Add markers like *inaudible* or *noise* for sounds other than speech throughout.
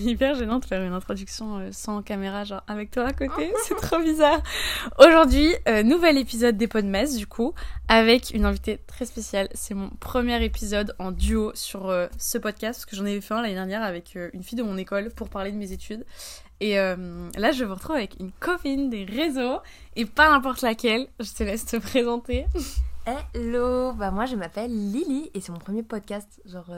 C'est *laughs* hyper gênant de faire une introduction euh, sans caméra, genre avec toi à côté. *laughs* C'est trop bizarre. Aujourd'hui, euh, nouvel épisode des pots de messe, du coup, avec une invitée très spéciale. C'est mon premier épisode en duo sur euh, ce podcast, parce que j'en avais fait un l'année dernière avec euh, une fille de mon école pour parler de mes études. Et là, je vous retrouve avec une copine des réseaux, et pas n'importe laquelle. Je te laisse te présenter. Hello, bah moi je m'appelle Lily et c'est mon premier podcast, genre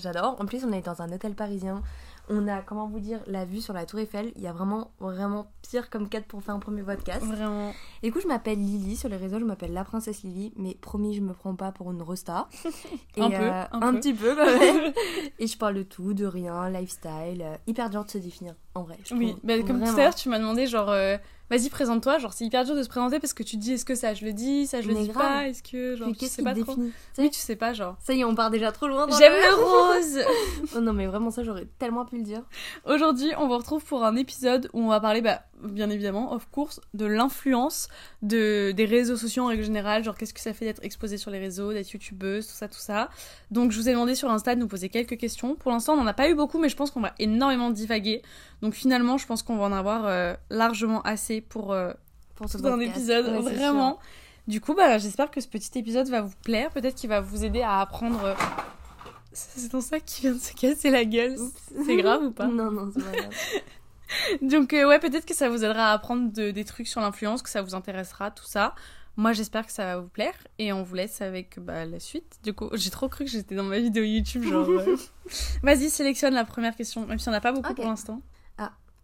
j'adore. En plus on est dans un hôtel parisien, on a comment vous dire la vue sur la tour Eiffel, il y a vraiment vraiment pire comme cadre pour faire un premier podcast. Vraiment. Et du coup je m'appelle Lily, sur les réseaux je m'appelle la princesse Lily, mais promis je me prends pas pour une rosta. *laughs* Et, Un peu, euh, un un peu. petit peu quand même. *laughs* et je parle de tout, de rien, lifestyle, euh, hyper dur de se définir en vrai. je Oui, bah, comme tout à l'heure, tu m'as demandé, genre, euh, vas-y, présente-toi. Genre, c'est hyper dur de se présenter parce que tu te dis, est-ce que ça, je le dis, ça, je le dis grave. pas, est-ce que, genre, tu qu'est-ce sais pas trop? Oui, tu sais pas, genre. Ça y est, on part déjà trop loin. dans J'aime le- le *laughs* rose *laughs* Oh non, mais vraiment, ça, j'aurais tellement pu le dire. Aujourd'hui, on vous retrouve pour un épisode où on va parler, bah, bien évidemment, of course, de l'influence de, des réseaux sociaux en règle générale. Genre, qu'est-ce que ça fait d'être exposé sur les réseaux, d'être youtubeuse, tout ça, tout ça. Donc, je vous ai demandé sur Insta de nous poser quelques questions. Pour l'instant, on n'en a pas eu beaucoup, mais je pense qu'on va énormément divaguer. Donc, finalement, je pense qu'on va en avoir euh, largement assez pour. euh, Pour ce tout un épisode, Ouais, vraiment. Du coup, bah, j'espère que ce petit épisode va vous plaire. Peut-être qu'il va vous aider à apprendre. euh, *laughs* C'est ton sac qui vient de se casser la gueule. C'est grave ou pas *laughs* Non, non, c'est pas grave. *laughs* Donc, euh, ouais, peut-être que ça vous aidera à apprendre de- des trucs sur l'influence, que ça vous intéressera, tout ça. Moi, j'espère que ça va vous plaire. Et on vous laisse avec bah, la suite. Du coup, j'ai trop cru que j'étais dans ma vidéo YouTube. Genre, euh. vas-y, sélectionne la première question, même si on n'a pas beaucoup pour l'instant.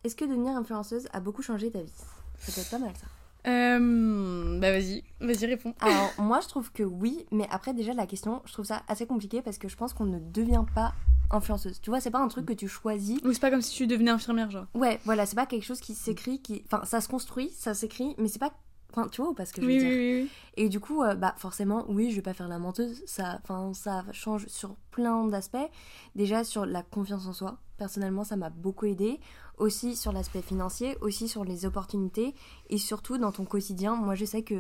Est-ce que devenir influenceuse a beaucoup changé ta vie? Ça peut être pas mal ça. Euh, bah, vas-y, vas-y, réponds. *laughs* Alors, moi je trouve que oui, mais après, déjà, la question, je trouve ça assez compliqué parce que je pense qu'on ne devient pas influenceuse. Tu vois, c'est pas un truc que tu choisis. Ou c'est pas comme si tu devenais infirmière, genre. Ouais, voilà, c'est pas quelque chose qui s'écrit, qui. Enfin, ça se construit, ça s'écrit, mais c'est pas. Enfin, tu vois ou pas ce que je veux Oui, oui, dire? oui, oui. Et du coup, euh, bah forcément, oui, je vais pas faire la menteuse. Ça, enfin, ça change sur plein d'aspects. Déjà sur la confiance en soi. Personnellement, ça m'a beaucoup aidé. Aussi sur l'aspect financier, aussi sur les opportunités et surtout dans ton quotidien. Moi, je sais que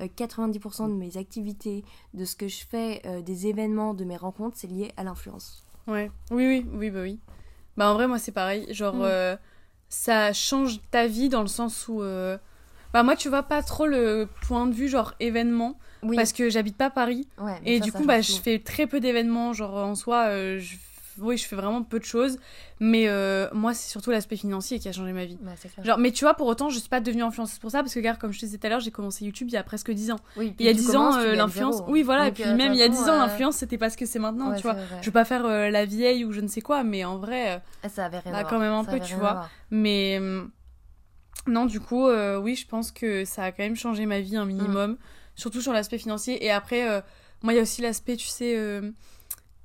euh, 90% de mes activités, de ce que je fais, euh, des événements, de mes rencontres, c'est lié à l'influence. Ouais, oui, oui, oui, bah oui. Bah en vrai, moi c'est pareil. Genre, Mm. euh, ça change ta vie dans le sens où. euh, Bah moi, tu vois pas trop le point de vue, genre événement, Oui. parce que j'habite pas Paris. Ouais, Et ça, du ça coup, bah tout. je fais très peu d'événements. Genre en soi, euh, je... oui, je fais vraiment peu de choses. Mais euh, moi, c'est surtout l'aspect financier qui a changé ma vie. Clair. Genre, mais tu vois, pour autant, je suis pas devenue influenceuse pour ça, parce que, regarde, comme je te disais tout à l'heure, j'ai commencé YouTube il y a presque 10 ans. Oui, Il y a puis tu 10 ans, euh, l'influence. Oui, voilà, et puis euh, même il y a 10 façon, ans, l'influence, c'était pas ce que c'est maintenant, ouais, tu vois. vrai. Je veux pas faire euh, la vieille ou je ne sais quoi, mais en vrai. Ah, Ça avait rien Bah, quand même un Ça peu, tu vois. Mais hum, non, du coup, oui, je pense que ça a quand même changé ma vie un minimum, Mm. surtout sur l'aspect financier. Et après, moi, il y a aussi l'aspect, tu sais,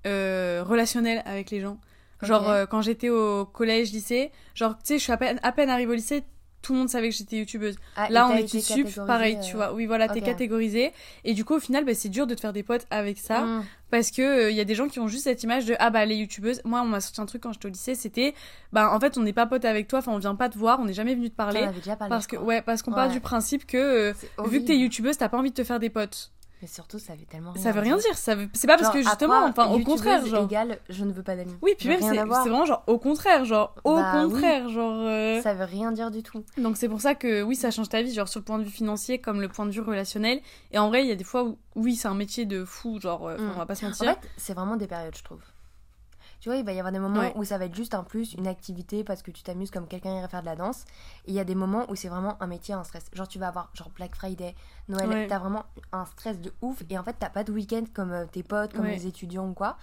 euh, euh, relationnel avec les gens. Genre, euh, quand j'étais au collège, lycée, genre, tu sais, je suis à peine, à peine arrivée au lycée, tout le monde savait que j'étais youtubeuse. Ah, Là, on été sup, catégorisée, pareil, euh, tu vois. Oui, voilà, t'es ok. catégorisé. Et du coup, au final, bah, c'est dur de te faire des potes avec ça. Mm. Parce que il y a des gens qui ont juste cette image de ah bah les youtubeuses. Moi on m'a sorti un truc quand j'étais au lycée, c'était bah en fait on n'est pas potes avec toi, enfin on vient pas te voir, on n'est jamais venu te parler déjà parlé, parce que ouais parce qu'on part du principe que euh, vu que t'es youtubeuse t'as pas envie de te faire des potes. Mais surtout, ça veut tellement rien Ça veut rien dire, ça veut c'est pas parce que justement enfin au contraire genre. égale, je ne veux pas d'amis. Oui puis même c'est vraiment genre au contraire genre au Bah oui. contraire genre. euh, Ça veut rien dire du tout. Donc c'est pour ça que oui, ça change ta vie, genre sur le point de vue financier comme le point de vue relationnel. Et en vrai, il y a des fois où oui, c'est un métier de fou, genre, euh, Mm. on va pas se En mentir. fait, c'est vraiment des périodes, je trouve. Tu vois, il va y avoir des moments Ouais. où ça va être juste un plus, une activité parce que tu t'amuses comme quelqu'un irait faire de la danse. Et il y a des moments où c'est vraiment un métier, un stress. Genre, tu vas avoir genre Black Friday, Noël, Ouais. t'as vraiment un stress de ouf. Et en fait, t'as pas de week-end comme euh, tes potes, comme Ouais. les étudiants ou quoi.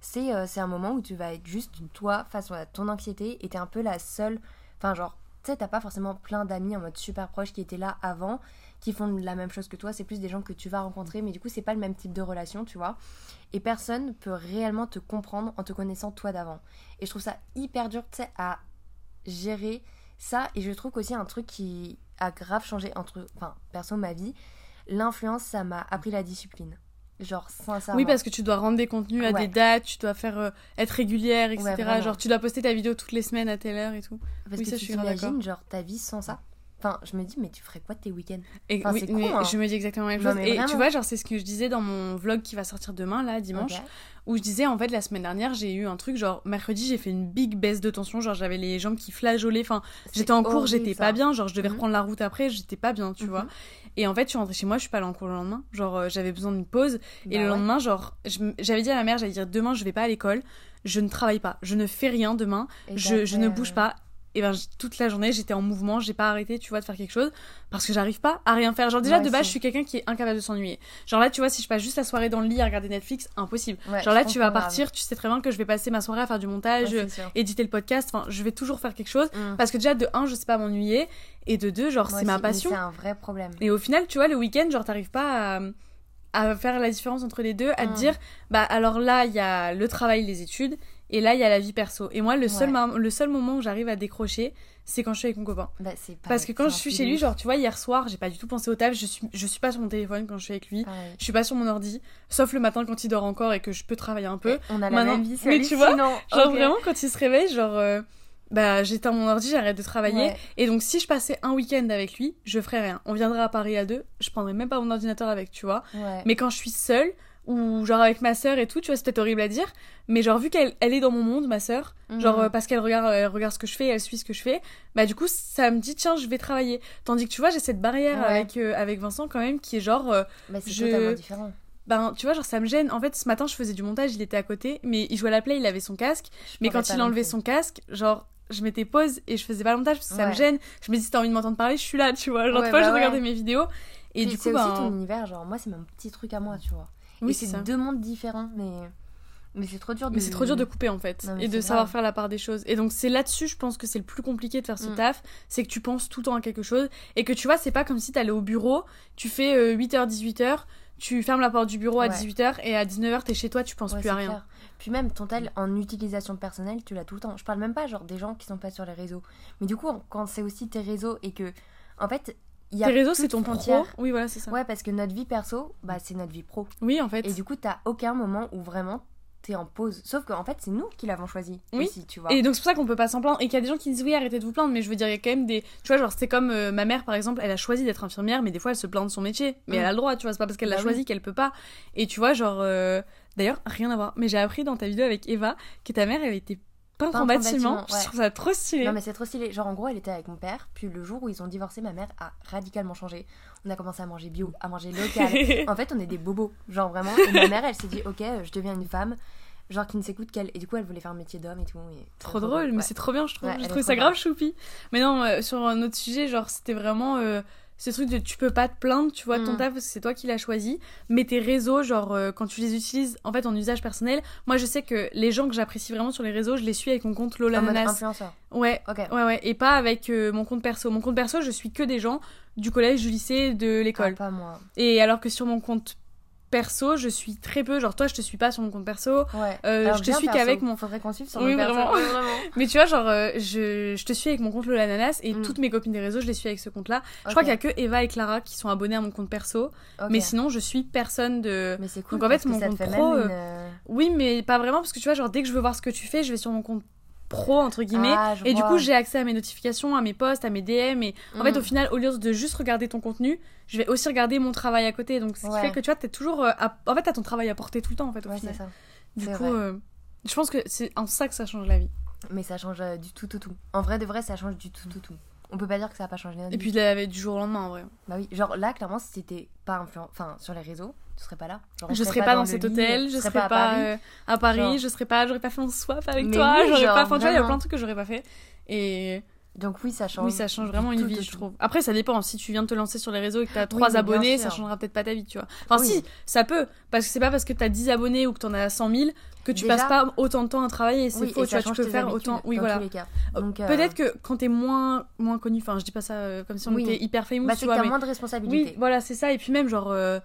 C'est euh, c'est un moment où tu vas être juste toi face à ton anxiété et t'es un peu la seule. Enfin, genre, tu sais, t'as pas forcément plein d'amis en mode super proche qui étaient là avant, qui font la même chose que toi. C'est plus des gens que tu vas rencontrer, mais du coup, c'est pas le même type de relation, tu vois. Et personne peut réellement te comprendre en te connaissant toi d'avant. Et je trouve ça hyper dur, tu sais, à gérer ça. Et je trouve qu'aussi un truc qui a grave changé entre, enfin, perso, ma vie, l'influence, ça m'a appris la discipline. Genre, sincèrement. Oui, parce que tu dois rendre des contenus à Ouais. des dates, tu dois faire euh, être régulière, etc. Ouais, genre, tu dois poster ta vidéo toutes les semaines à telle heure et tout. Parce oui, que ça, tu je suis t'imagines, genre, ta vie sans ça. Enfin, je me dis, mais tu ferais quoi tes week-ends Enfin, oui, con, hein. je me dis exactement la même Non, chose. Et tu vois, genre, c'est ce que je disais dans mon vlog qui va sortir demain, là, dimanche, où je disais, en fait, la semaine dernière, j'ai eu un truc, genre, mercredi, j'ai fait une big baisse de tension, genre, j'avais les jambes qui flageolaient, enfin, j'étais en cours, j'étais pas bien, genre, je devais Mhm. reprendre la route après, j'étais pas bien, tu Mhm. vois. Et en fait, je suis rentrée chez moi, je suis pas allée en cours le lendemain, genre, euh, j'avais besoin d'une pause, et Bah le ouais. lendemain, genre, j'avais dit à ma mère, j'allais dire, demain, je vais pas à l'école, je ne travaille pas, je ne fais rien demain, Et je, ne bouge pas. Et ben toute la journée j'étais en mouvement, j'ai pas arrêté, tu vois, de faire quelque chose parce que j'arrive pas à rien faire. Genre déjà de base je suis quelqu'un qui est incapable de s'ennuyer. Genre là tu vois si je passe juste la soirée dans le lit à regarder Netflix, impossible. ouais, Genre là tu vas grave. partir, tu sais très bien que je vais passer ma soirée à faire du montage, éditer le podcast, enfin je vais toujours faire quelque chose Mm. parce que déjà de un je sais pas m'ennuyer et de deux genre c'est ma passion. C'est un vrai problème. Et au final tu vois le week-end genre t'arrives pas à à faire la différence entre les deux, à te Mm. dire bah alors là il y a le travail, les études et là il y a la vie perso. Et moi le seul Ouais. le seul moment où j'arrive à décrocher, c'est quand je suis avec mon copain. Bah, c'est Parce que quand je suis chez lui, genre, tu vois, hier soir, j'ai pas du tout pensé au taf, je suis, je suis pas sur mon téléphone quand je suis avec lui, je suis pas sur mon ordi, sauf le matin quand il dort encore et que je peux travailler un peu. On a la Maintenant- même vie, mais tu vois. Genre, vraiment, quand il se réveille, genre, euh, bah, j'éteins mon ordi, j'arrête de travailler. Ouais. Et donc, si je passais un week-end avec lui, je ferais rien. On viendrait à Paris à deux, je prendrais même pas mon ordinateur avec, tu vois. Mais quand je suis seule, ou genre avec ma sœur et tout, tu vois, c'est peut-être horrible à dire, mais genre, vu qu'elle elle est dans mon monde, ma sœur, genre Mhm. euh, parce qu'elle regarde, elle regarde ce que je fais, elle suit ce que je fais, bah du coup ça me dit tiens je vais travailler. Tandis que tu vois j'ai cette barrière Ouais. avec, euh, avec Vincent quand même qui est genre, euh, Bah, c'est je- totalement différent. ben tu vois genre ça me gêne. En fait ce matin je faisais du montage, il était à côté, mais il jouait à la play, il avait son casque, Je mais quand il enlevait son casque, genre je mettais pause et je faisais pas le montage parce que ça me gêne. Je me dis si t'as envie de m'entendre parler, je suis là, tu vois. Genre Ouais, tu vois bah je regardais mes vidéos et Puis du coup c'est ben aussi ton univers, genre moi c'est mon petit truc à moi, tu vois. Oui et c'est deux mondes différents, mais mais c'est trop dur de. Mais c'est trop dur de couper en fait Non, et de savoir grave. faire la part des choses. Et donc c'est là-dessus, je pense que c'est le plus compliqué de faire ce Mm. taf, c'est que tu penses tout le temps à quelque chose et que tu vois, c'est pas comme si t'allais au bureau, tu fais euh, 8h 18h, tu fermes la porte du bureau à Ouais. 18h et à 19h t'es chez toi, tu penses Ouais, plus à rien. clair. Puis même ton tel en utilisation personnelle, tu l'as tout le temps. Je parle même pas genre des gens qui sont pas sur les réseaux. Mais du coup, quand c'est aussi tes réseaux et que en fait, y a Tes réseaux c'est ton frontières. pro? Oui, voilà, c'est ça. Ouais, parce que notre vie perso, bah c'est notre vie pro. Oui, en fait. Et du coup, t'as aucun moment où vraiment t'es en pause. Sauf qu'en fait, c'est nous qui l'avons choisi Oui. aussi, tu vois. Et donc c'est pour ça qu'on peut pas s'en plaindre et qu'il y a des gens qui disent oui arrêtez de vous plaindre mais je veux dire il y a quand même des tu vois genre c'est comme euh, ma mère par exemple elle a choisi d'être infirmière mais des fois elle se plaint de son métier mais Mm. elle a le droit tu vois c'est pas parce qu'elle l'a Bah choisi oui. qu'elle peut pas et tu vois genre euh, d'ailleurs rien à voir mais j'ai appris dans ta vidéo avec Eva que ta mère elle était peintre en bâtiment, ouais. je trouve ça trop stylé Non mais c'est trop stylé. Genre en gros, elle était avec mon père, puis le jour où ils ont divorcé, ma mère a radicalement changé. On a commencé à manger bio, à manger local. *laughs* en fait, on est des bobos, genre vraiment. Et ma *laughs* mère, elle s'est dit, ok, je deviens une femme, genre qui ne s'écoute qu'elle. Et du coup, elle voulait faire un métier d'homme et tout. et Trop drôle, mais ouais. c'est trop bien, je trouve. Ouais, trouvé trop ça grave choupi. Mais non, euh, sur un autre sujet, genre, c'était vraiment euh, ce truc de tu peux pas te plaindre, tu vois, ton Mm. taf c'est toi qui l'as choisi. Mais tes réseaux, genre, euh, quand tu les utilises en fait en usage personnel, moi je sais que les gens que j'apprécie vraiment sur les réseaux, je les suis avec mon compte Lola influenceur. Ouais. Ok. Ouais, ouais, et pas avec euh, mon compte perso. Mon compte perso, je suis que des gens du collège, du lycée, de l'école. Ah, pas moi. Et alors que sur mon compte perso, je suis très peu. Genre, toi, je te suis pas sur mon compte perso. Ouais. Euh, Alors, je te suis qu'avec mon- Faudrait qu'on suive sur Oui, mon perso. vraiment. *laughs* *laughs* Mais tu vois, genre, euh, je, je te suis avec mon compte Lola Nanas et Mm. toutes mes copines des réseaux, je les suis avec ce compte-là. Je crois qu'il y a que Eva et Clara qui sont abonnées à mon compte perso. Mais sinon, je suis personne de. Mais c'est cool. Donc, en fait, mon compte pro, une, euh, Oui, mais pas vraiment parce que tu vois, genre, dès que je veux voir ce que tu fais, je vais sur mon compte pro, entre guillemets. Ah, et du coup, j'ai accès à mes notifications, à mes posts, à mes DM. Et en fait, Mm. au final, au lieu de juste regarder ton contenu, je vais aussi regarder mon travail à côté. Donc, ce qui fait que tu vois, t'es toujours. euh, à- En fait, t'as ton travail à porter tout le temps, en fait, au Ouais, final. ça. Du coup, euh, je pense que c'est en ça que ça change la vie. Mais ça change euh, du tout, tout, tout. En vrai, de vrai, ça change du tout, tout, tout. On peut pas dire que ça a pas changé notre Et vie. puis, la- du jour au lendemain, en vrai. Bah oui, genre là, clairement, si t'étais pas influent... enfin, sur les réseaux, tu serais pas là. Genre, Je serais pas, dans, cet hôtel, je serais à pas, Paris. euh, à Paris, Genre. je serais pas, j'aurais pas fait un swap avec Mais toi, oui, j'aurais pas, enfin tu vois, il y a plein de trucs que j'aurais pas fait. Et Donc oui, ça change. oui, ça change vraiment une vie, tout, je trouve. Après, ça dépend. Si tu viens de te lancer sur les réseaux et que t'as Oui, trois abonnés, ça changera peut-être pas ta vie, tu vois. Enfin, Oui. si, ça peut, parce que c'est pas parce que t'as 10 abonnés ou que t'en as 100 000 que tu Déjà- passes pas autant de temps à travailler. C'est Oui, faux, et tu vois, tu peux faire habitudes, autant. Oui, dans voilà. tous les cas. Euh, Donc, euh, Peut-être que quand t'es moins, moins connu, enfin, je dis pas ça euh, comme si on Oui. était hyper famous, bah, tu vois, mais- moins de Oui, responsabilités. voilà, c'est ça. Et puis même, genre, euh,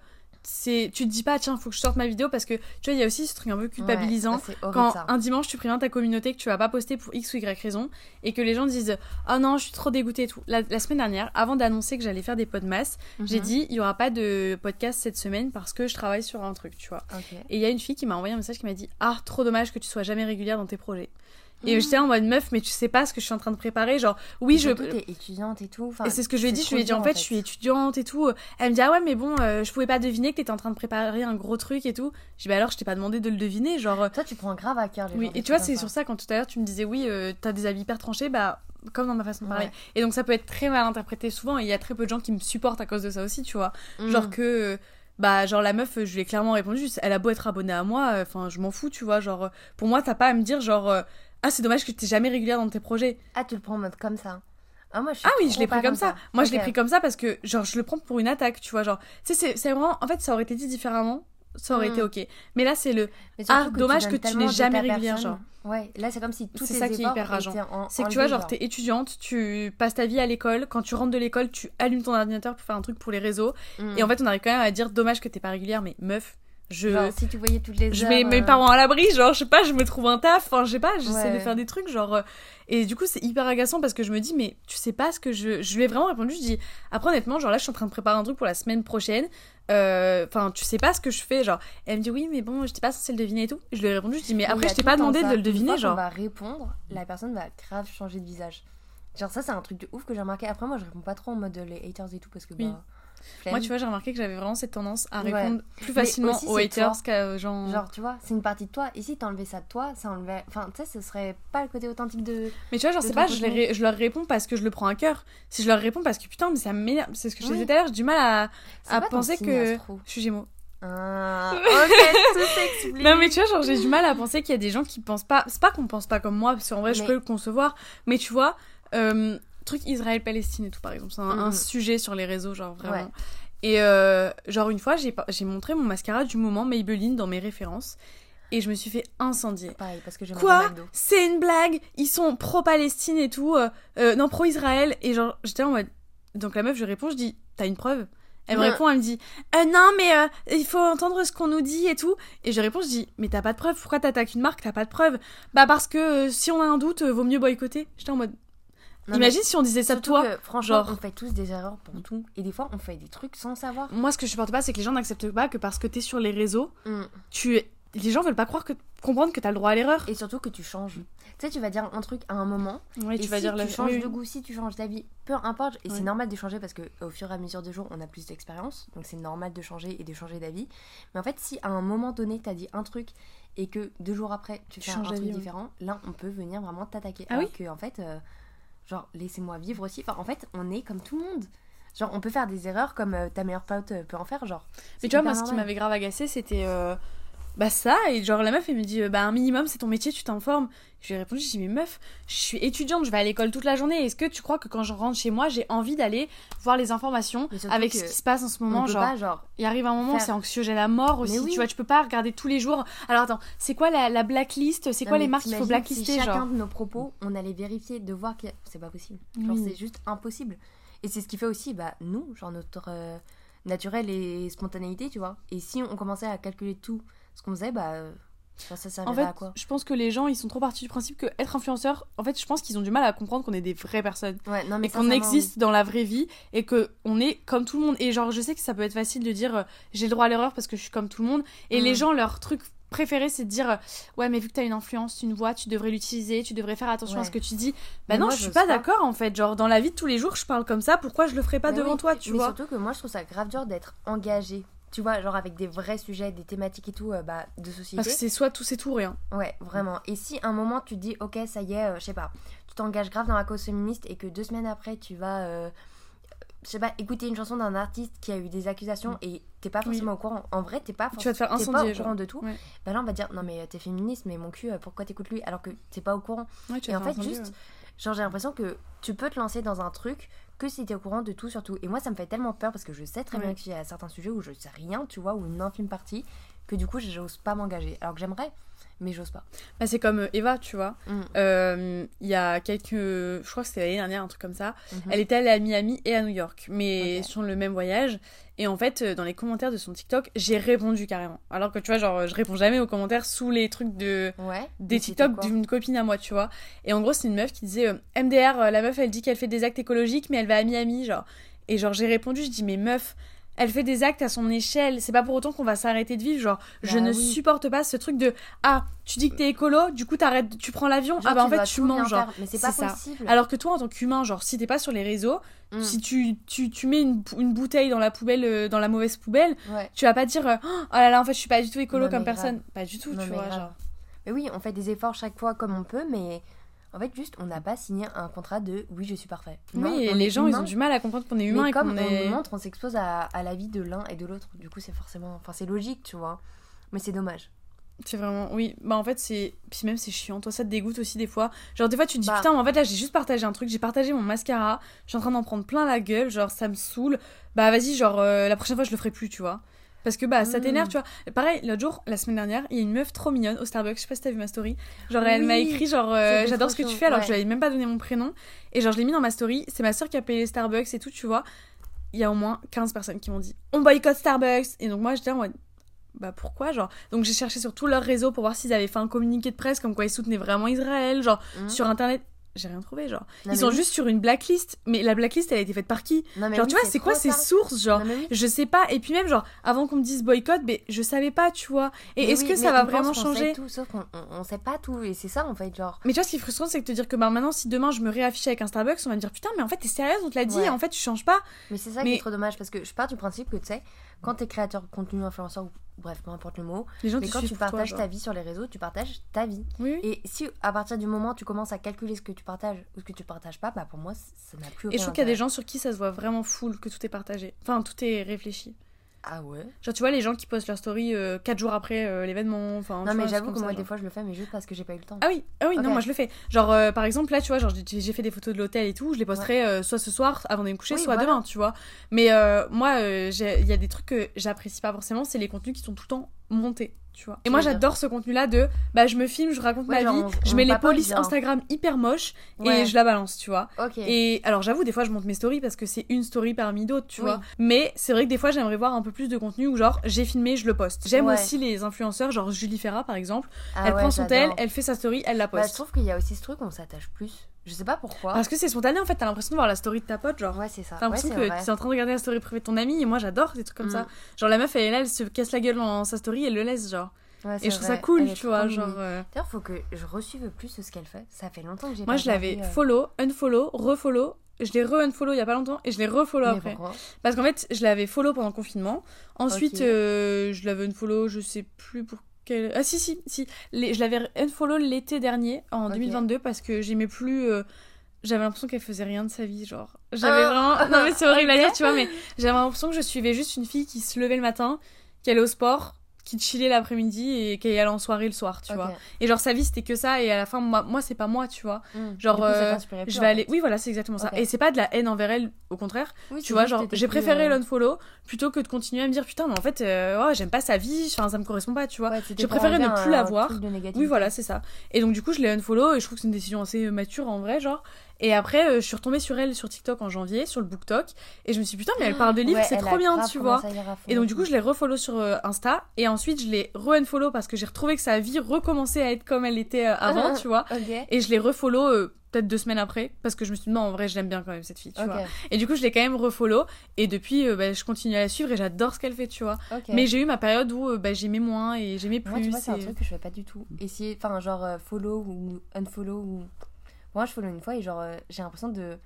c'est, tu te dis pas, tiens, faut que je sorte ma vidéo parce que tu vois, il y a aussi ce truc un peu culpabilisant. Ouais, horrible, quand ça. un dimanche tu préviens ta communauté que tu vas pas poster pour X ou Y raison et que les gens disent oh non je suis trop dégoûtée et tout la, la semaine dernière avant d'annoncer que j'allais faire des podmas j'ai Mhm. dit il y aura pas de podcast cette semaine parce que je travaille sur un truc tu vois et il y a une fille qui m'a envoyé un message qui m'a dit ah trop dommage que tu sois jamais régulière dans tes projets Et j'étais en mode meuf, mais tu sais pas ce que je suis en train de préparer. Genre, oui, je. T'es étudiante et tout. Et c'est ce que je lui ai dit. Je lui ai dit, en fait, je suis étudiante et tout. Elle me dit, ah ouais, mais bon, euh, je pouvais pas deviner que t'étais en train de préparer un gros truc et tout. Je dis, bah alors, je t'ai pas demandé de le deviner. Genre. Toi, tu prends grave à cœur les Oui, et tu vois, c'est sur ça, quand tout à l'heure tu me disais, oui, euh, t'as des avis hyper tranchés, bah comme dans ma façon de parler. Et donc ça peut être très mal interprété souvent et il y a très peu de gens qui me supportent à cause de ça aussi, tu vois. Mm. Genre que bah genre la meuf je lui ai clairement répondu elle a beau être abonnée à moi enfin je m'en fous tu vois genre pour moi t'as pas à me dire genre ah c'est dommage que t'es jamais régulière dans tes projets. Ah tu le prends en mode comme ça. Ah, moi, je ah oui je l'ai pris comme ça, moi je l'ai pris comme ça parce que genre je le prends pour une attaque tu vois genre tu sais c'est vraiment en fait ça aurait été dit différemment ça aurait été Mm. ok. Mais là c'est le ah dommage que tu n'es jamais régulière genre. Ouais là c'est comme si tout c'est ça qui est hyper rageant. c'est que tu vois vois genre t'es étudiante tu passes ta vie à l'école. Quand tu rentres de l'école tu allumes ton ordinateur pour faire un truc pour les réseaux. Mm. et en fait on arrive quand même à dire dommage que t'es pas régulière mais meuf je Genre, si tu voyais toutes les je heures, mets mes euh, parents à l'abri genre je sais pas je me trouve un taf enfin je sais pas j'essaie Ouais. de faire des trucs genre euh, et du coup c'est hyper agaçant parce que je me dis mais tu sais pas ce que je je lui ai vraiment répondu je dis après honnêtement genre là je suis en train de préparer un truc pour la semaine prochaine Euh, enfin tu sais pas ce que je fais genre elle me dit oui mais bon j'étais pas censée le deviner et tout je lui ai répondu je dis mais après je t'ai pas demandé ça. de le Une deviner fois genre va répondre la personne va grave changer de visage genre ça c'est un truc de ouf que j'ai remarqué après moi je réponds pas trop en mode les haters et tout parce que Oui. Flemme. moi tu vois j'ai remarqué que j'avais vraiment cette tendance à Ouais. répondre plus facilement aussi, aux haters qu'aux gens Genre, tu vois, c'est une partie de toi. Et si t'enlevais ça de toi, ça enlevait. Enfin, tu sais, ce serait pas le côté authentique de. Mais tu vois, genre, c'est pas, je, les leur réponds parce que je le prends à cœur. Si je leur réponds parce que putain, mais ça m'énerve. C'est ce que je disais tout à l'heure, j'ai du mal à, à penser que. Je suis Gémeaux. Ah, *laughs* ok, tout s'explique. Non, mais tu vois, genre, j'ai du mal à penser qu'il y a des gens qui pensent pas. C'est pas qu'on pense pas comme moi, parce qu'en vrai, je peux le concevoir. Mais tu vois, euh, truc Israël-Palestine et tout, par exemple, c'est un, un Mhm. sujet sur les réseaux, genre vraiment. Ouais. Et euh, genre, une fois, j'ai montré mon mascara du moment Maybelline dans mes références. Et je me suis fait incendier. Pareil, parce que j'ai Quoi. C'est une blague Ils sont pro-Palestine et tout. euh, euh, non, pro-Israël. Et genre, j'étais en mode. Donc la meuf, je réponds, je dis, t'as une preuve? Elle me Ouais. répond, elle me dit, Euh, non, mais euh, il faut entendre ce qu'on nous dit et tout. Et je réponds, je dis, mais t'as pas de preuve Pourquoi t'attaques une marque? T'as pas de preuve Bah parce que euh, si on a un doute, vaut mieux boycotter. J'étais en mode. Non, Imagine si on disait ça de toi. que, franchement, genre- on fait tous des erreurs pour tout. Et des fois, on fait des trucs sans savoir. Moi, ce que je supporte pas, c'est que les gens n'acceptent pas que parce que t'es sur les réseaux, Mm. tu. Les gens veulent pas croire que comprendre que t'as le droit à l'erreur. Et surtout que tu changes. Tu sais, tu vas dire un truc à un moment. Oui, et tu vas si dire tu la changes oui, de goût, si tu changes d'avis, peu importe. Et c'est normal de changer parce que au fur et à mesure des jours, on a plus d'expérience. Donc c'est normal de changer et de changer d'avis. Mais en fait, si à un moment donné, t'as dit un truc et que deux jours après, tu Tu fais un changes truc différent, là, on peut venir vraiment t'attaquer. Ah Alors oui que en fait, euh, genre, laissez-moi vivre aussi. Enfin, en fait, on est comme tout le monde. Genre, on peut faire des erreurs comme euh, ta meilleure pote euh, peut en faire, genre. Mais tu vois, moi, ce qui m'avait grave agacé, c'était euh, bah ça. Et genre, la meuf, elle me dit, euh, bah un minimum, c'est ton métier, tu t'informes. Je lui ai répondu, je dis, mais meuf, je suis étudiante, je vais à l'école toute la journée. Est-ce que tu crois que quand je rentre chez moi, j'ai envie d'aller voir les informations avec ce qui se passe en ce moment genre, pas, genre, il arrive un moment, faire- c'est anxiogène à mort aussi. Oui. Tu vois, tu peux pas regarder tous les jours. Alors attends, c'est quoi la, la blacklist? C'est quoi les marques qu'il faut blacklister si genre chacun de nos propos, on allait vérifier, de voir que c'est pas possible. Genre, c'est juste impossible. Et c'est ce qui fait aussi, bah, nous, genre notre euh, naturel et spontanéité, tu vois. Et si on commençait à calculer tout ce qu'on faisait, bah, euh, ça En fait, à quoi je pense que les gens, ils sont trop partis du principe que être influenceur, en fait, je pense qu'ils ont du mal à comprendre qu'on est des vraies personnes. Ouais, non, mais et qu'on existe dans la vraie vie et que on est comme tout le monde et genre je sais que ça peut être facile de dire euh, j'ai le droit à l'erreur parce que je suis comme tout le monde et Mm. les gens leur truc préféré c'est de dire euh, ouais mais vu que t'as une influence une voix tu devrais l'utiliser tu devrais faire attention à ce que tu dis bah Mais non moi, je suis pas pas. d'accord en fait genre dans la vie de tous les jours je parle comme ça pourquoi je le ferais pas Mais devant oui, toi tu mais vois? surtout que moi, je trouve ça grave dur d'être engagé. Tu vois, genre avec des vrais sujets, des thématiques et tout, euh, bah, de société. parce que c'est soit tout c'est tout rien Ouais, vraiment. Et si un moment tu te dis, ok, ça y est, euh, je sais pas, tu t'engages grave dans la cause féministe et que deux semaines après tu vas, euh, je sais pas, écouter une chanson d'un artiste qui a eu des accusations et t'es pas forcément au courant. En vrai, t'es pas, tu vas te faire pas incendier au genre courant de tout. Ouais. Bah là, on va dire, non mais t'es féministe, mais mon cul, pourquoi t'écoutes lui? Alors que t'es pas au courant Ouais, tu Et en fait, juste, ouais. Genre j'ai l'impression que tu peux te lancer dans un truc que si t'es au courant de tout surtout. Et moi, ça me fait tellement peur parce que je sais très bien qu'il y a certains sujets où je sais rien, tu vois, ou une infime partie, que du coup, j'ose pas m'engager. Alors que j'aimerais, mais j'ose pas. Bah, c'est comme euh, Eva tu vois Mm. Euh, il y a quelques je crois que c'était l'année dernière un truc comme ça Mhm. Elle était allée à Miami et à New York, mais sur le même voyage. Et en fait, euh, dans les commentaires de son TikTok, j'ai répondu carrément. Alors que tu vois, genre, je réponds jamais aux commentaires sous les trucs de Ouais. des TikTok d'une copine à moi, tu vois. Et en gros, c'est une meuf qui disait euh, MDR, la meuf, elle dit qu'elle fait des actes écologiques, mais elle va à Miami, genre. Et genre, j'ai répondu, je dis, mais meuf, elle fait des actes à son échelle. C'est pas pour autant qu'on va s'arrêter de vivre. Genre, je Bah ne oui. supporte pas ce truc de ah, tu dis que t'es écolo, du coup t'arrêtes, tu prends l'avion. Ah bah en fait tu manges. Genre. Mais c'est pas ça. possible. Alors que toi, en tant qu'humain, genre, si t'es pas sur les réseaux, Mm. si tu, tu, tu mets une, une bouteille dans la poubelle, euh, dans la mauvaise poubelle, Ouais. tu vas pas dire euh, oh là là, en fait, je suis pas du tout écolo Non, comme grave. personne. Pas du tout, Non, tu vois. grave. Genre. Mais oui, on fait des efforts chaque fois comme on peut, mais en fait, juste, on n'a pas signé un contrat de oui, je suis parfait. Non, oui, et les gens, ils ont du mal à comprendre qu'on est humain Mais et comme on est. montre, on s'expose à, à la vie de l'un et de l'autre. Du coup, c'est forcément. Enfin, c'est logique, tu vois. Mais c'est dommage. C'est vraiment. Oui, bah en fait, c'est. Puis même, c'est chiant. Toi, ça te dégoûte aussi des fois. Genre, des fois, tu te dis Bah. putain, mais en fait, là, j'ai juste partagé un truc. J'ai partagé mon mascara. Je suis en train d'en prendre plein la gueule. Genre, ça me saoule. Bah, vas-y, genre, euh, la prochaine fois, je le ferai plus, tu vois. Parce que bah ça Mm. t'énerve, tu vois. Pareil, l'autre jour, la semaine dernière, il y a une meuf trop mignonne au Starbucks, je sais pas si t'as vu ma story. Genre elle m'a écrit genre euh, j'adore ce que tu fais alors que je lui avais même pas donné mon prénom et genre je l'ai mis dans ma story, c'est ma soeur qui a payé les Starbucks et tout, tu vois. Il y a au moins 15 personnes qui m'ont dit "On boycotte Starbucks" et donc moi j'étais en mode bah pourquoi? Genre donc j'ai cherché sur tous leurs réseaux pour voir s'ils avaient fait un communiqué de presse comme quoi ils soutenaient vraiment Israël genre Mhm. sur internet j'ai rien trouvé genre. Non, ils sont oui. juste sur une blacklist. Mais la blacklist elle a été faite par qui? Non, genre oui, tu vois c'est quoi ces sources genre? Non, je sais pas. Et puis même genre avant qu'on me dise boycott mais je savais pas tu vois. Et est-ce oui, que ça va vraiment qu'on sait changer? tout, Sauf qu'on on, on sait pas tout. Et c'est ça, en fait, genre. mais tu vois ce qui est frustrant c'est de te dire que bah maintenant si demain je me réaffiche avec un Starbucks on va me dire putain mais en fait t'es sérieuse on te l'a dit Ouais. et en fait tu changes pas. Mais c'est ça Mais- qui est trop dommage parce que je pars du principe que tu sais, quand t'es créateur de contenu, influenceur ou bref, peu importe le mot, les gens mais quand tu toi, partages ta vie sur les réseaux, tu partages ta vie. oui. Et si à partir du moment où tu commences à calculer ce que tu partages ou ce que tu partages pas, bah pour moi ça n'a plus aucun et je trouve qu'il y a des gens sur qui ça se voit vraiment full que tout est partagé enfin tout est réfléchi Ah ouais genre tu vois les gens qui postent leur story 4 jours après euh, l'événement enfin Non mais j'avoue que moi des fois je le fais mais juste parce que j'ai pas eu le temps. Ah oui, ah oui, non, moi je le fais. Genre, euh, par exemple, là, tu vois, genre, j'ai fait des photos de l'hôtel et tout, je les posterai euh, soit ce soir avant d'aller me coucher, soit demain, tu vois. Mais euh, moi, euh, il y a des trucs que j'apprécie pas forcément, c'est les contenus qui sont tout le temps montés, tu vois. Et moi, j'adore ce contenu-là de, bah, je me filme, je raconte Ouais, ma vie, on- je mets les polices. Instagram hyper moches Ouais. et je la balance, tu vois. Ok. Et alors j'avoue des fois je monte mes stories parce que c'est une story parmi d'autres tu Oui. vois. Mais c'est vrai que des fois j'aimerais voir un peu plus de contenu où genre j'ai filmé je le poste. J'aime Ouais. aussi les influenceurs genre Julie Ferra par exemple. Ah elle prend son tel, elle fait sa story, elle la Bah, poste. je trouve qu'il y a aussi ce truc où on s'attache plus. Je sais pas pourquoi. Parce que c'est spontané en fait, t'as l'impression de voir la story de ta pote, genre. Ouais c'est ça. T'as l'impression que vrai. t'es en train de regarder la story privée de ton ami et moi j'adore des trucs comme Mm. ça. Genre la meuf elle est là, elle se casse la gueule dans sa story, elle le laisse genre. Ouais, Et je trouve ça cool, tu vois, genre. euh, D'ailleurs faut que je reçuive plus ce qu'elle fait. Ça fait longtemps que j'ai Moi pas je l'avais euh, follow, unfollow, refollow. Je l'ai re-unfollow il y a pas longtemps et je l'ai refollow mais après. pourquoi? Parce qu'en fait, je l'avais follow pendant le confinement. Ensuite, euh, je l'avais unfollow, je sais plus pour quel. Ah si, si, si. Les- je l'avais unfollow l'été dernier, en Ok. 2022, parce que j'aimais plus. euh, J'avais l'impression qu'elle faisait rien de sa vie, genre. J'avais Ah. vraiment. Non, mais c'est horrible à *laughs* dire, tu vois, mais j'avais l'impression que je suivais juste une fille qui se levait le matin, qui allait au sport, qui chillait l'après-midi et qui allait en soirée le soir, tu vois. Et genre, sa vie, c'était que ça, et à la fin, moi, moi c'est pas moi, tu vois. Hmm. Genre, coup, euh, Je vais aller. Oui, voilà, c'est exactement ça. Et c'est pas de la haine envers elle, au contraire. Oui, Tu vois, genre, j'ai préféré euh, l'unfollow plutôt que de continuer à me dire putain, mais en fait, euh, ouais, j'aime pas sa vie, enfin, ça me correspond pas, tu vois. ouais, j'ai préféré ne plus la voir. Oui, voilà, c'est ça. Et donc, du coup, je l'ai unfollow et je trouve que c'est une décision assez euh, mature en vrai, genre. Et après, euh, je suis retombée sur elle sur TikTok en janvier, sur le BookTok, et je me suis dit putain, mais elle parle de livres, Ouais, c'est trop bien, tu vois. Et donc, du coup, je l'ai refollow sur euh, Insta, et ensuite, je l'ai re-unfollow parce que j'ai retrouvé que sa vie recommençait à être comme elle était euh, avant, tu vois. Et je l'ai refollow euh, peut-être deux semaines après, parce que je me suis dit non, en vrai, je l'aime bien quand même cette fille, tu vois. Et du coup, je l'ai quand même refollow, et depuis, euh, bah, je continue à la suivre et j'adore ce qu'elle fait, tu vois. Mais j'ai eu ma période où euh, bah, j'aimais moins et j'aimais plus. Moi, tu vois, c'est un truc que je fais pas du tout. Essayer, enfin, genre follow ou unfollow ou. Moi, je follow une fois et genre, j'ai l'impression de.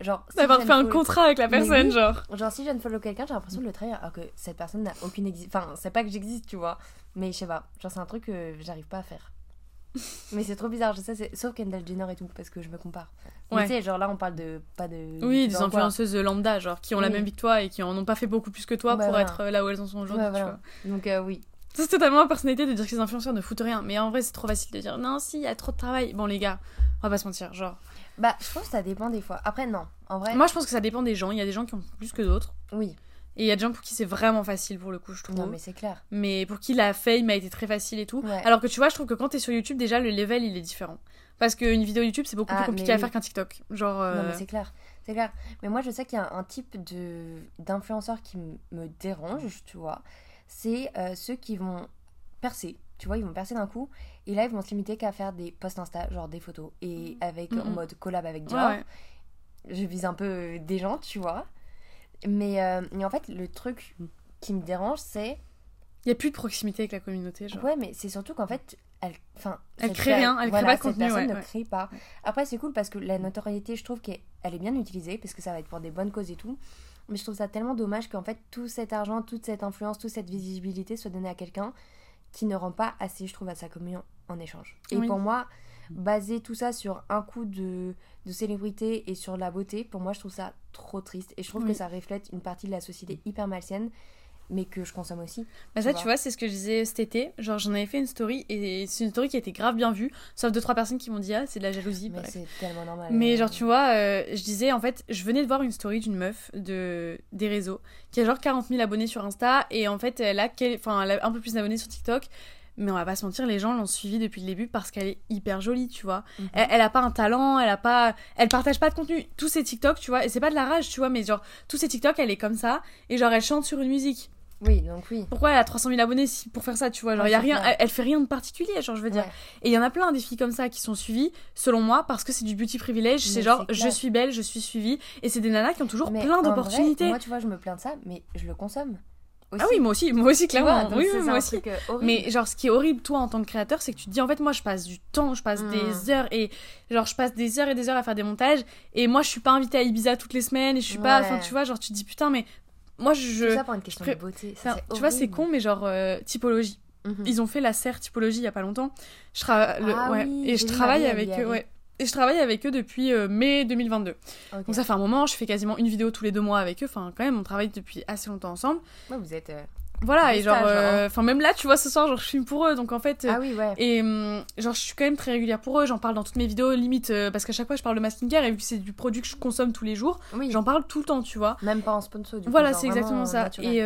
Genre. si D'avoir fait un contrat avec la Mais personne, oui. genre. Genre, si je unfollow quelqu'un, j'ai l'impression de le trahir alors que cette personne n'a aucune existence. Enfin, c'est pas que j'existe, tu vois. Mais je sais pas. Genre, c'est un truc que j'arrive pas à faire. *laughs* Mais c'est trop bizarre, je sais, sauf Kendall Jenner et tout, parce que je me compare. Mais Ouais. tu sais, genre là, on parle de. Pas de. Oui, des quoi. influenceuses lambda, genre, qui ont la même vie que toi et qui en ont pas fait beaucoup plus que toi pour voilà. être euh, là où elles en sont aujourd'hui, tu voilà. Donc, euh, oui. c'est totalement ma personnalité de dire que les influenceurs ne foutent rien. Mais en vrai, c'est trop facile de dire non, si, il y a trop de travail. Bon, les gars, on va pas se mentir, genre. Bah, je pense que ça dépend des fois. Après, non. En vrai, Moi, je pense que ça dépend des gens. Il y a des gens qui ont plus que d'autres. oui. Et il y a des gens pour qui c'est vraiment facile pour le coup, je trouve. Non, mais c'est clair. mais pour qui la fame a été très facile et tout. Ouais. Alors que tu vois, je trouve que quand t'es sur YouTube, déjà le level il est différent. Parce qu'une vidéo YouTube c'est beaucoup Ah, plus compliqué à faire qu'un TikTok. Genre. euh, Non, mais c'est clair. C'est clair. Mais moi, je sais qu'il y a un type de d'influenceurs qui me dérange, tu vois. C'est euh, ceux qui vont percer. Tu vois, ils vont percer d'un coup. Et là, ils vont se limiter qu'à faire des posts Insta, genre des photos. Et avec, en mode collab avec Dior. ouais. Je vise un peu des gens, tu vois. Mais, euh, mais en fait, le truc qui me dérange, c'est. Il y a plus de proximité avec la communauté, genre. Ouais, mais c'est surtout qu'en fait, elle, enfin, Elle crée rien, elle crée voilà, pas de contenu, personne ouais, ne ouais. crée pas. Après, c'est cool parce que la notoriété, je trouve qu'elle elle est bien utilisée parce que ça va être pour des bonnes causes et tout. Mais je trouve ça tellement dommage qu'en fait, tout cet argent, toute cette influence, toute cette visibilité soit donnée à quelqu'un qui ne rend pas assez, je trouve, à sa commune en échange. Et Oui. pour moi, baser tout ça sur un coup de, de célébrité et sur la beauté, pour moi, je trouve ça trop triste. Et je trouve Oui. que ça reflète une partie de la société hyper malsaine, mais que je consomme aussi. Bah ça, vois. tu vois, c'est ce que je disais cet été. Genre, j'en avais fait une story et c'est une story qui a été grave bien vue. Sauf deux, trois personnes qui m'ont dit, ah, c'est de la jalousie. Mais c'est tellement normal. Mais genre, tu vois, euh, je disais, en fait, je venais de voir une story d'une meuf de... des réseaux qui a genre 40 000 abonnés sur Insta et en fait, elle a, quel- enfin, elle a un peu plus d'abonnés sur TikTok. Mais on va pas se mentir, les gens l'ont suivie depuis le début parce qu'elle est hyper jolie, tu vois. Mhm. Elle, elle a pas un talent, elle a pas, elle partage pas de contenu. Tous ses TikTok, tu vois, et c'est pas de la rage, tu vois, mais genre tous ses TikTok, elle est comme ça et genre elle chante sur une musique. Oui, donc oui. Pourquoi elle a 300 000 abonnés si- pour faire ça, tu vois? Genre Ouais, y a rien, elle, elle fait rien de particulier, genre je veux dire. Ouais. Et il y en a plein des filles comme ça qui sont suivies, selon moi, parce que c'est du beauty privilège. C'est genre je suis belle, je suis suivie, et c'est des nanas qui ont toujours Mais plein d'opportunités. Moi, tu vois, je me plains de ça, mais je le consomme. Aussi. Ah oui, moi aussi, moi aussi vois, clairement. oui, moi aussi. euh. Mais genre, ce qui est horrible, toi, en tant que créateur, c'est que tu te dis, en fait, moi, je passe du temps, je passe Mm. des heures et genre, je passe des heures et des heures à faire des montages. Et moi, je suis pas invitée à Ibiza toutes les semaines et je suis pas. Enfin, tu vois, genre, tu te dis, putain, mais moi, je. Tout ça pour une question je de beauté. ça, tu vois, c'est con, mais genre, euh, typologie. Mhm. Ils ont fait la serre typologie il y a pas longtemps. Je tra- le- Ah ouais. oui, et je travaille avec eux, ouais. Et je travaille avec eux depuis euh, mai 2022. Ok. Donc ça fait un moment, je fais quasiment une vidéo tous les deux mois avec eux. Enfin, quand même, on travaille depuis assez longtemps ensemble. Ouais, vous êtes. euh, Voilà, et genre, euh, hein. enfin, même là, tu vois, ce soir, genre, je filme pour eux. Donc en fait, euh, Ah oui, ouais. et hum, genre, je suis quand même très régulière pour eux. J'en parle dans toutes mes vidéos, limite, euh, parce qu'à chaque fois, je parle de ma skincare. Et vu que c'est du produit que je consomme tous les jours, Oui. j'en parle tout le temps, tu vois. Même pas en sponsor, du. Voilà, genre c'est exactement ça. naturel. Et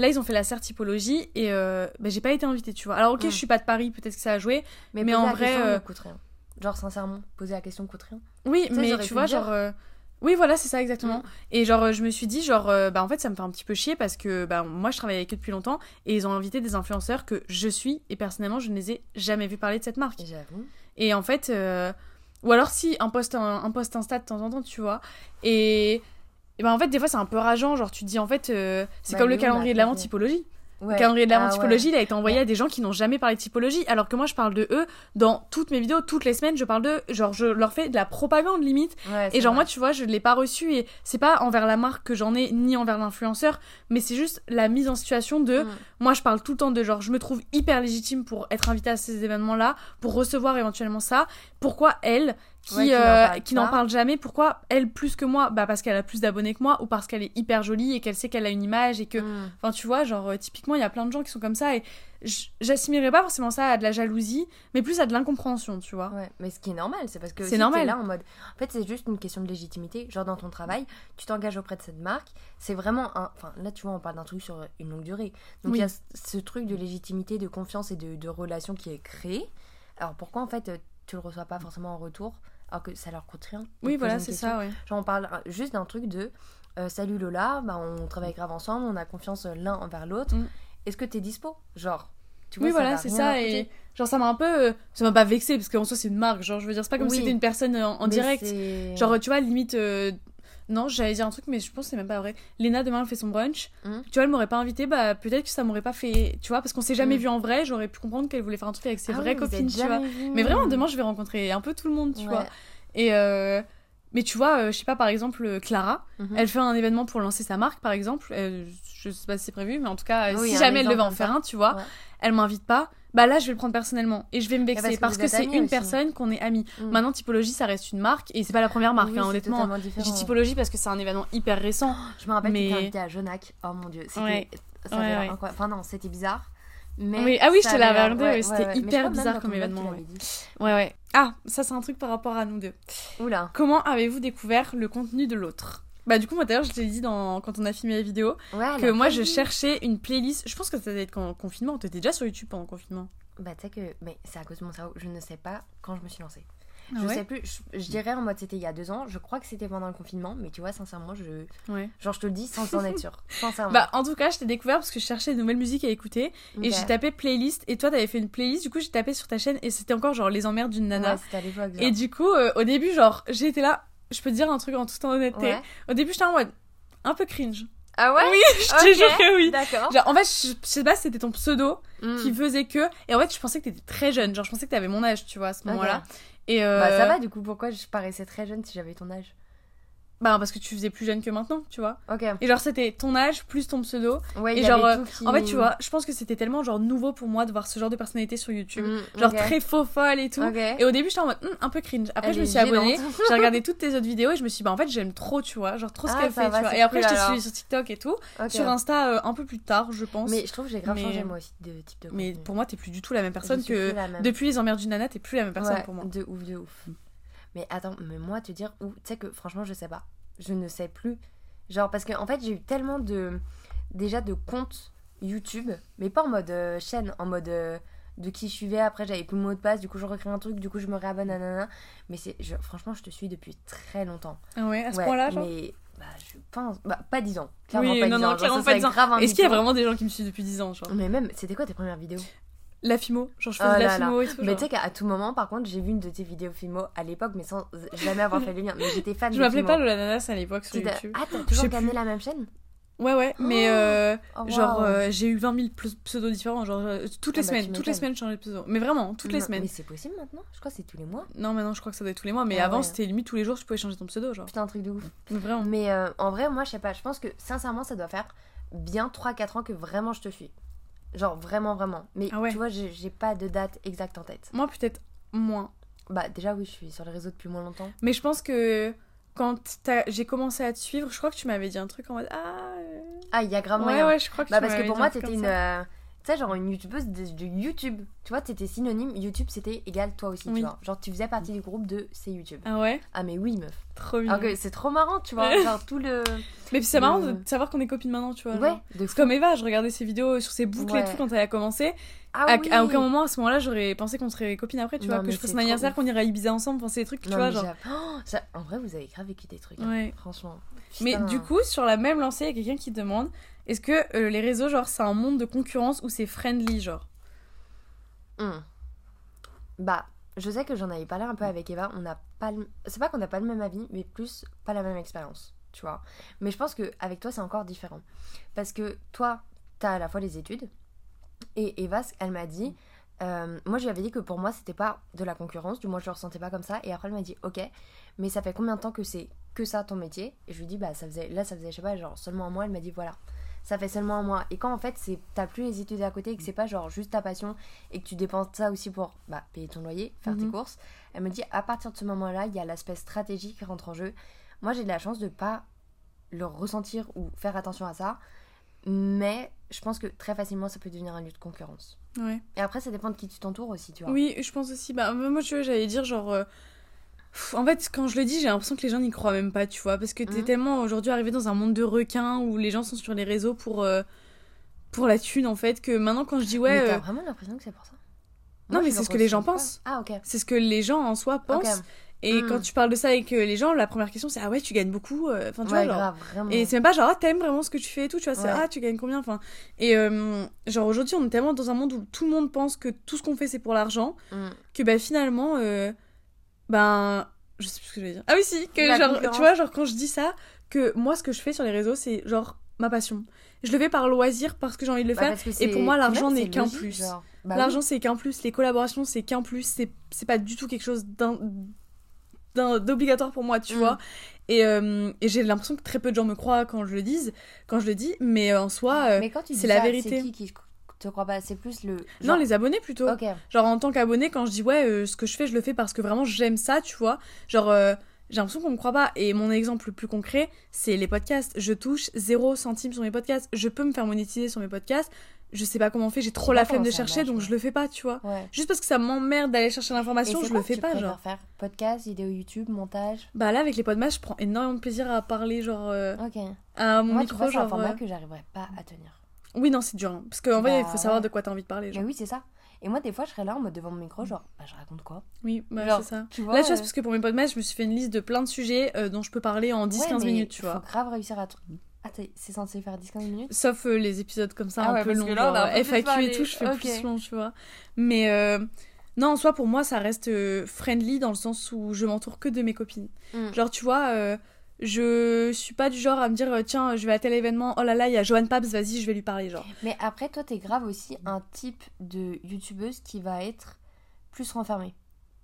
là, ils ont fait la serre typologie. Et bah, j'ai pas été invitée, tu vois. Alors, ok, Mm. je suis pas de Paris, peut-être que ça a joué. mais poser en la vrai, question ne coûte rien. Genre, sincèrement, poser la question coûte rien. Oui, Ça, mais tu vois, genre. Oui, voilà, c'est ça exactement. Mm. Et genre, je me suis dit, genre, euh, bah en fait, ça me fait un petit peu chier parce que bah, moi, je travaille avec eux depuis longtemps et ils ont invité des influenceurs que je suis et personnellement, je ne les ai jamais vus parler de cette marque. J'avoue. Et en fait, euh, ou alors si, un post, un, un post Insta de temps en temps, tu vois. Et, et ben en fait, des fois, c'est un peu rageant. Genre, tu te dis, en fait, euh, c'est Bah, comme le calendrier de l'avant fait. typologie. Ouais. Le calendrier de l'avant Ah ouais. typologie, il a été envoyé Ouais. à des gens qui n'ont jamais parlé de typologie, alors que moi, je parle de eux dans toutes mes vidéos, toutes les semaines, je parle d'eux. Genre, je leur fais de la propagande limite. Et genre vrai. moi tu vois je ne l'ai pas reçu et c'est pas envers la marque que j'en ai ni envers l'influenceur mais c'est juste la mise en situation de Mm. moi je parle tout le temps de genre je me trouve hyper légitime pour être invitée à ces événements là pour recevoir éventuellement ça pourquoi elle qui, Ouais, qui n'en euh, parle n'en jamais pourquoi elle plus que moi? Bah parce qu'elle a plus d'abonnés que moi ou parce qu'elle est hyper jolie et qu'elle sait qu'elle a une image et que Mm. enfin tu vois genre euh, typiquement il y a plein de gens qui sont comme ça et j'assimilerais pas forcément ça à de la jalousie mais plus à de l'incompréhension tu vois Ouais, mais ce qui est normal, c'est parce que C'est normal. là en mode. En fait, c'est juste une question de légitimité. Genre dans ton travail, tu t'engages auprès de cette marque. C'est vraiment un. Enfin, là, tu vois, on parle d'un truc sur une longue durée. Donc Oui. il y a ce- ce truc de légitimité, de confiance et de, de relation qui est créé. Alors pourquoi en fait euh, tu le reçois pas forcément en retour? Alors que ça leur coûte rien oui voilà c'est ça ouais Genre on parle juste d'un truc de euh, salut Lola, bah, on travaille grave ensemble, on a confiance l'un envers l'autre. Mm. Est-ce que t'es dispo? Genre. Tu oui, ça voilà, c'est ça. Et genre, ça m'a un peu. euh, Ça m'a pas vexé parce qu'en soi, c'est une marque. Genre, je veux dire, c'est pas comme Oui. si c'était une personne euh, en, direct. Genre, tu vois, limite. euh, Non, j'allais dire un truc, mais je pense que c'est même pas vrai. Léna, demain, elle fait son brunch. Mhm. Tu vois, elle m'aurait pas invité, bah peut-être que ça m'aurait pas fait. Tu vois, parce qu'on s'est jamais Mhm. vu en vrai, j'aurais pu comprendre qu'elle voulait faire un truc avec ses Ah vraies oui, copines, tu vois. Mais vraiment, demain, je vais rencontrer un peu tout le monde, tu Ouais. vois. Et. euh, Mais tu vois, euh, je sais pas, par exemple, euh, Clara, elle fait un événement pour lancer sa marque, par exemple. Euh, je sais pas si c'est prévu, mais en tout cas, Oui, si jamais elle devait en faire un, tu vois, Ouais. elle m'invite pas, bah là, je vais le prendre personnellement et je vais me vexer parce que parce c'est une aussi. personne qu'on est amis. Mm. Maintenant, Typologie, ça reste une marque et c'est pas la première marque, Oui, hein, honnêtement. Je dis Typologie parce que c'est un événement hyper récent. *gasps* Je me rappelle Mais- que tu invité à Jonac. Oh mon dieu, c'était Ouais. ça Ouais, avait l'air ouais. incroyable. Enfin non, c'était bizarre. Mais Oui, ah oui, je te l'avais regardé, c'était hyper bizarre comme événement. Ouais, ouais. Ah, ça, c'est un truc par rapport à nous deux. Oula. Comment avez-vous découvert le contenu de l'autre? Bah, du coup, moi, d'ailleurs, je t'ai dit dans... quand on a filmé la vidéo Ouais, que moi, je cherchais une playlist. Je pense que ça devait être en confinement. T'étais déjà sur YouTube pendant le confinement. Bah tu sais que mais c'est à cause de mon cerveau, je ne sais pas quand je me suis lancée. Ah je ouais sais plus, je, je dirais en mode c'était il y a deux ans, je crois que c'était pendant le confinement, mais tu vois sincèrement je Ouais. genre je te le dis sans en être sûre, *laughs* sincèrement. Bah, en tout cas, je t'ai découvert parce que je cherchais de nouvelles musiques à écouter. Et j'ai tapé playlist et toi t'avais fait une playlist du coup j'ai tapé sur ta chaîne et c'était encore genre les emmerdes d'une nana Ouais, c'était à l'époque. et du coup euh, au début genre été là je peux te dire un truc en toute honnêteté Ouais. au début j'étais en mode un peu cringe. Ah ouais? Oui, *laughs* je te Ok. jure que oui. D'accord. En fait, je, je sais pas si c'était ton pseudo Mm. qui faisait que. Et en fait, je pensais que t'étais très jeune. Genre, je pensais que t'avais mon âge, tu vois, à ce Ok. moment-là. Et euh, Bah ça va du coup, pourquoi je paraissais très jeune si j'avais ton âge? Bah, parce que tu faisais plus jeune que maintenant, tu vois. Ok. Et genre, c'était ton âge plus ton pseudo. Ouais, Et y genre, avait euh, tout qui- En fait, tu vois, je pense que c'était tellement genre nouveau pour moi de voir ce genre de personnalité sur YouTube. Mm, Genre très faux folle et tout. Et au début, j'étais en mode Hmm, un peu cringe. Après, Elle je me suis abonnée. *laughs* J'ai regardé toutes tes autres vidéos et je me suis dit, bah en fait, j'aime trop, tu vois. Genre trop ce Ah, qu'elle fait, va, tu vois. c'est Et après, cool, je t'ai suivi sur TikTok et tout. Sur Insta, euh, un peu plus tard, je pense. Mais je trouve que j'ai grave Mais- changé moi aussi de type de Mais pour moi, t'es plus du tout la même personne que depuis les emmerdes du nana, t'es plus la même personne pour moi. De ouf, de ouf. Mais attends, mais moi, te dire où, tu sais que franchement, je sais pas. Je ne sais plus. Genre, parce qu'en en fait, j'ai eu tellement de. Déjà de comptes YouTube, mais pas en mode euh, chaîne, en mode. euh, de qui je suivais, après j'avais plus le mot de passe, du coup je recrée un truc, du coup je me réabonne, nanana. Mais c'est. je- franchement, je te suis depuis très longtemps. Ah ouais, à ce Ouais, point-là, genre. Mais. Bah, je pense. Bah, pas 10 ans. Clairement Oui, pas non, 10 non, ans. Genre, clairement ça pas serait 10 ans. Est-ce qu'il y a vraiment des gens qui me suivent depuis 10 ans, genre? Mais même, c'était quoi tes premières vidéos? La Fimo, genre je Oh faisais de là la là. Fimo et tout. Mais tu sais qu'à tout moment, par contre, j'ai vu une de tes vidéos Fimo à l'époque, mais sans jamais avoir *laughs* fait le lien. Mais j'étais fan Je de m'appelais pas Lola Nanas à l'époque sur YouTube. Ah, t'as toujours plus. la même chaîne? Ouais, ouais, mais Oh. euh, Oh, genre euh, j'ai eu 20 000 ps- pseudos différents, genre euh, toutes les Ah bah, semaines, toutes les semaines je changeais de pseudo. Mais vraiment, toutes les semaines. Mais c'est possible maintenant? Je crois que c'est tous les mois. Non, maintenant je crois que ça doit être tous les mois, mais Ah avant ouais. c'était limite tous les jours tu pouvais changer ton pseudo, genre. Putain, un truc de ouf. Vraiment. Mais en vrai, moi, je sais pas. Je pense que sincèrement, ça doit faire bien 3-4 ans que vraiment je te suis. Genre vraiment, vraiment. Mais Ah ouais. tu vois, j'ai pas de date exacte en tête. Moi peut-être moins. Bah, déjà, oui, je suis sur les réseaux depuis moins longtemps. Mais je pense que quand j'ai commencé à te suivre, je crois que tu m'avais dit un truc en mode Ah. euh, Ah, il y a grave Ouais, moyen. ouais, je crois que Bah tu parce que pour moi t'étais une... euh, Tu sais genre une youtubeuse de, de YouTube. Tu vois t'étais synonyme, YouTube c'était égal toi aussi Oui. tu vois. Genre tu faisais partie du groupe de c'est YouTube. Ah ouais? Ah mais oui meuf. Trop bien. Alors que c'est trop marrant tu vois. *laughs* genre tout le... Mais puis c'est marrant de savoir qu'on est copines maintenant, tu vois. Ouais, C'est comme Eva, je regardais ses vidéos sur ses boucles et Ouais. tout quand elle a commencé. Ah à, oui. à aucun moment à ce moment-là j'aurais pensé qu'on serait copines après, tu Non, vois, que je son trop anniversaire, qu'on irait à Ibiza ensemble, c'est des trucs, tu vois, genre. Oh, ça- En vrai vous avez grave vécu des trucs. hein. Ouais. Franchement. Mais du coup, sur la même lancée, il y a quelqu'un qui demande est-ce que euh, les réseaux, genre, c'est un monde de concurrence ou c'est friendly, genre Hmm. Bah, je sais que j'en avais parlé un peu avec Eva. On n'a pas le... C'est pas qu'on n'a pas le même avis, mais plus pas la même expérience, tu vois. Mais je pense que avec toi, c'est encore différent. Parce que toi, t'as à la fois les études. Et Eva, elle m'a dit... euh, moi, je lui avais dit que pour moi, c'était pas de la concurrence. Du moins, je le ressentais pas comme ça. Et après, elle m'a dit Ok, mais ça fait combien de temps que c'est que ça ton métier? Et je lui dis Bah, ça faisait... là, ça faisait, je sais pas, genre seulement un mois. Elle m'a dit Voilà ça fait seulement un mois. Et quand en fait, c'est t'as plus les études à côté et que c'est pas genre juste ta passion et que tu dépenses ça aussi pour bah, payer ton loyer, faire tes Mhm. courses, elle me dit à partir de ce moment-là, il y a l'aspect stratégique qui rentre en jeu. Moi, j'ai de la chance de pas le ressentir ou faire attention à ça, mais je pense que très facilement, ça peut devenir un lieu de concurrence. Ouais. Et après, ça dépend de qui tu t'entoures aussi, tu vois. Oui, je pense aussi. Bah, moi, tu vois, j'allais dire, genre. euh, En fait, quand je le dis, j'ai l'impression que les gens n'y croient même pas, tu vois. Parce que t'es Mhm. tellement aujourd'hui arrivé dans un monde de requins où les gens sont sur les réseaux pour, euh, pour la thune, en fait, que maintenant, quand je dis ouais. mais t'as euh, vraiment l'impression que c'est pour ça? Non, Moi, mais c'est ce que les gens pensent. Ah, ok. C'est ce que les gens en soi pensent. Et Mm. quand tu parles de ça avec euh, les gens, la première question c'est Ah ouais, tu gagnes beaucoup. Enfin, tu Ouais, vois, genre. grave, vraiment. Et c'est même pas genre, ah, t'aimes vraiment ce que tu fais et tout, tu vois, c'est Ouais. ah, tu gagnes combien, enfin. Et euh, genre aujourd'hui, on est tellement dans un monde où tout le monde pense que tout ce qu'on fait c'est pour l'argent, Mm. que bah finalement, euh, ben. Je sais plus ce que je vais dire. Ah oui, si, que La genre, concurrence. tu vois, genre quand je dis ça, que moi ce que je fais sur les réseaux c'est genre ma passion. Je le fais par loisir parce que j'ai envie de le Bah, faire. et pour moi, l'argent n'est qu'un plus. Bah L'argent oui. c'est qu'un plus, les collaborations c'est qu'un plus, c'est c'est pas du tout quelque chose d'obligatoire pour moi, tu Mm. vois. Et, euh, et j'ai l'impression que très peu de gens me croient quand je le dis, quand je le dis, mais euh, en soi, euh, c'est la vérité. C'est qui qui te croit pas C'est plus le. non, genre- les abonnés plutôt. Genre en tant qu'abonné, quand je dis ouais, euh, ce que je fais, je le fais parce que vraiment j'aime ça, tu vois. Genre euh, j'ai l'impression qu'on me croit pas. Et mon exemple le plus concret, c'est les podcasts. Je touche 0 centime sur mes podcasts. Je peux me faire monétiser sur mes podcasts. Je sais pas comment on fait, j'ai trop la flemme de chercher, donc je le fais pas, tu vois. Ouais. Juste parce que ça m'emmerde d'aller chercher l'information, je le fais tu pas, genre. faire? Podcast, vidéo YouTube, montage? Bah là, avec les podcasts, je prends énormément de plaisir à parler, genre, euh, Ok. à mon Moi, tu micro, vois, c'est un genre. format que j'arriverais pas à tenir. Oui, non, c'est dur. hein. Parce qu'en vrai, il Bah, faut savoir ouais. de quoi t'as envie de parler, genre. oui, c'est ça. Et moi, des fois, je serais là en mode devant mon micro, genre, bah, je raconte quoi? Oui, bah, c'est ça. Tu vois Là, tu vois, euh, c'est parce que pour mes podcasts, je me suis fait une liste de plein de sujets euh, dont je peux parler en 10-15 ouais, mais minutes, tu Faut vois. grave réussir à. Ah, c'est censé faire 10-15 minutes? Sauf euh, les épisodes comme ça, Ah un ouais, peu longs, FAQ et tout, je fais plus long, tu vois. Mais euh, non, en soi, pour moi, ça reste friendly dans le sens où je m'entoure que de mes copines. Mm. Genre, tu vois, euh, je suis pas du genre à me dire euh, tiens je vais à tel événement oh là là il y a Joanne Pabs vas-y je vais lui parler genre Mais après, toi, t'es grave aussi un type de youtubeuse qui va être plus renfermée.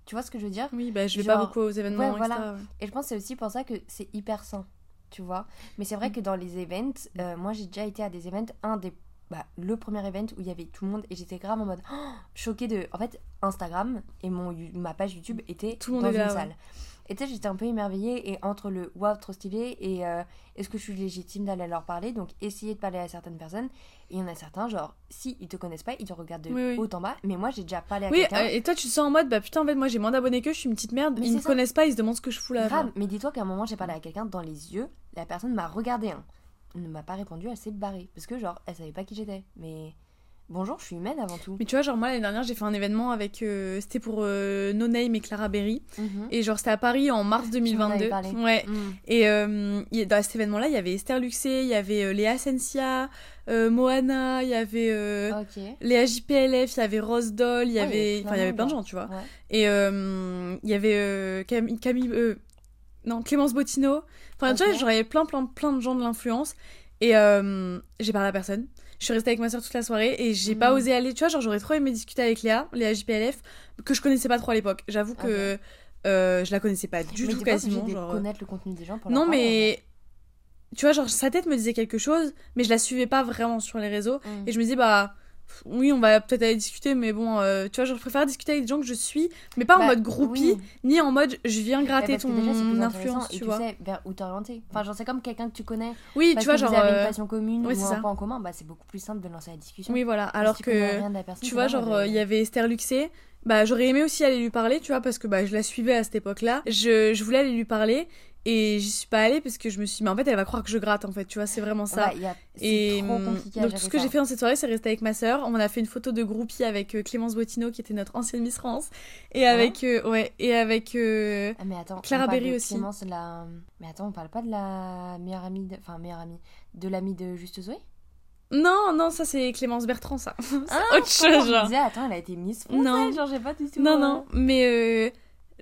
Tu vois ce que je veux dire? Oui bah je vais pas beaucoup aux événements ouais, voilà. etc., ouais. Et je pense c'est aussi pour ça que c'est hyper sain, tu vois. Mais c'est vrai que dans les events, euh, moi j'ai déjà été à des events, un des. Bah, le premier event où il y avait tout le monde et j'étais grave en mode oh, *gasps* choquée de. En fait, Instagram et mon, ma page YouTube étaient Tout le monde dans une là, ouais. Et tu sais, j'étais un peu émerveillée et entre le waouh, trop stylé et euh, est-ce que je suis légitime d'aller leur parler? Donc, essayer de parler à certaines personnes. Et il y en a certains, genre, si ils te connaissent pas, ils te regardent de Oui, oui. haut en bas. Mais moi, j'ai déjà parlé à Oui, quelqu'un. euh, et toi tu te sens en mode bah putain en fait moi j'ai moins d'abonnés que je suis une petite merde, Mais ils me ça. connaissent pas, ils se demandent ce que je fous là. Grave, mais dis-toi qu'à un moment, j'ai parlé à quelqu'un dans les yeux, la personne m'a regardé, hein. Elle ne m'a pas répondu, elle s'est barrée. Parce que, genre, elle savait pas qui j'étais. Mais bonjour, je suis humaine avant tout. Mais tu vois genre moi l'année dernière j'ai fait un événement avec euh, c'était pour euh, No Name et Clara Berry Mhm. et genre c'était à Paris en mars m'en 2022. avais parlé. Ouais. Mm. Et euh, y dans cet événement là il y avait Esther Luxé, il y avait euh, Léa Sensia, Moana, il y avait euh, Ok. Léa JPLF, il y avait Rose Doll, il y avait enfin il y avait plein de gens tu vois. Ouais. Et il y avait Camille, Camille non, Clémence Bottino. Enfin, tu vois, Ok. genre, il y avait plein, plein, plein de gens de l'influence. Et j'ai parlé à personne. Je suis restée avec ma soeur toute la soirée et j'ai pas Mhm. osé aller. Tu vois, genre, j'aurais trop aimé discuter avec Léa, Léa JPLF, que je connaissais pas trop à l'époque. J'avoue que euh, je la connaissais pas du mais tout pas quasiment. de Genre... connaître le contenu des gens pour leur Non, parler, mais. Tu vois, genre, sa tête me disait quelque chose, mais je la suivais pas vraiment sur les réseaux. Mm. Et je me dis, bah. Oui, on va peut-être aller discuter, mais bon, euh, tu vois, je préfère discuter avec des gens que je suis, mais pas en Bah, mode groupie, oui. ni en mode je viens gratter que ton déjà, influence, et tu sais vers où t'orienter. Enfin, genre, c'est comme quelqu'un que tu connais. Oui, Parce tu vois, que genre. vous avez euh, une passion commune ou c'est un point en commun, bah, c'est beaucoup plus simple de lancer la discussion. Oui, voilà. Alors si que, personne, tu vois, genre, euh, il y avait Esther Luxé. Bah, j'aurais aimé aussi aller lui parler, tu vois, parce que bah, je la suivais à cette époque-là. Je, je voulais aller lui parler et j'y suis pas allée parce que je me suis dit, mais en fait, elle va croire que je gratte, en fait, tu vois, c'est vraiment ça. Ouais, a- Et trop hum, compliqué donc tout ce que j'ai fait dans cette soirée, c'est rester avec ma sœur. On a fait une photo de groupie avec euh, Clémence Bottino, qui était notre ancienne Miss France, et avec euh, ouais, et avec euh, Ah, mais attends, Clara Berry aussi. Clémence, la... Mais attends, on parle pas de la meilleure amie, de... enfin meilleure amie, de l'amie de Juste Zoé? Non non ça c'est Clémence Bertrand ça. *laughs* Ah, autre chose genre. disait, attends, elle a été Miss France, Non. genre j'ai pas du tout. Non non mais euh,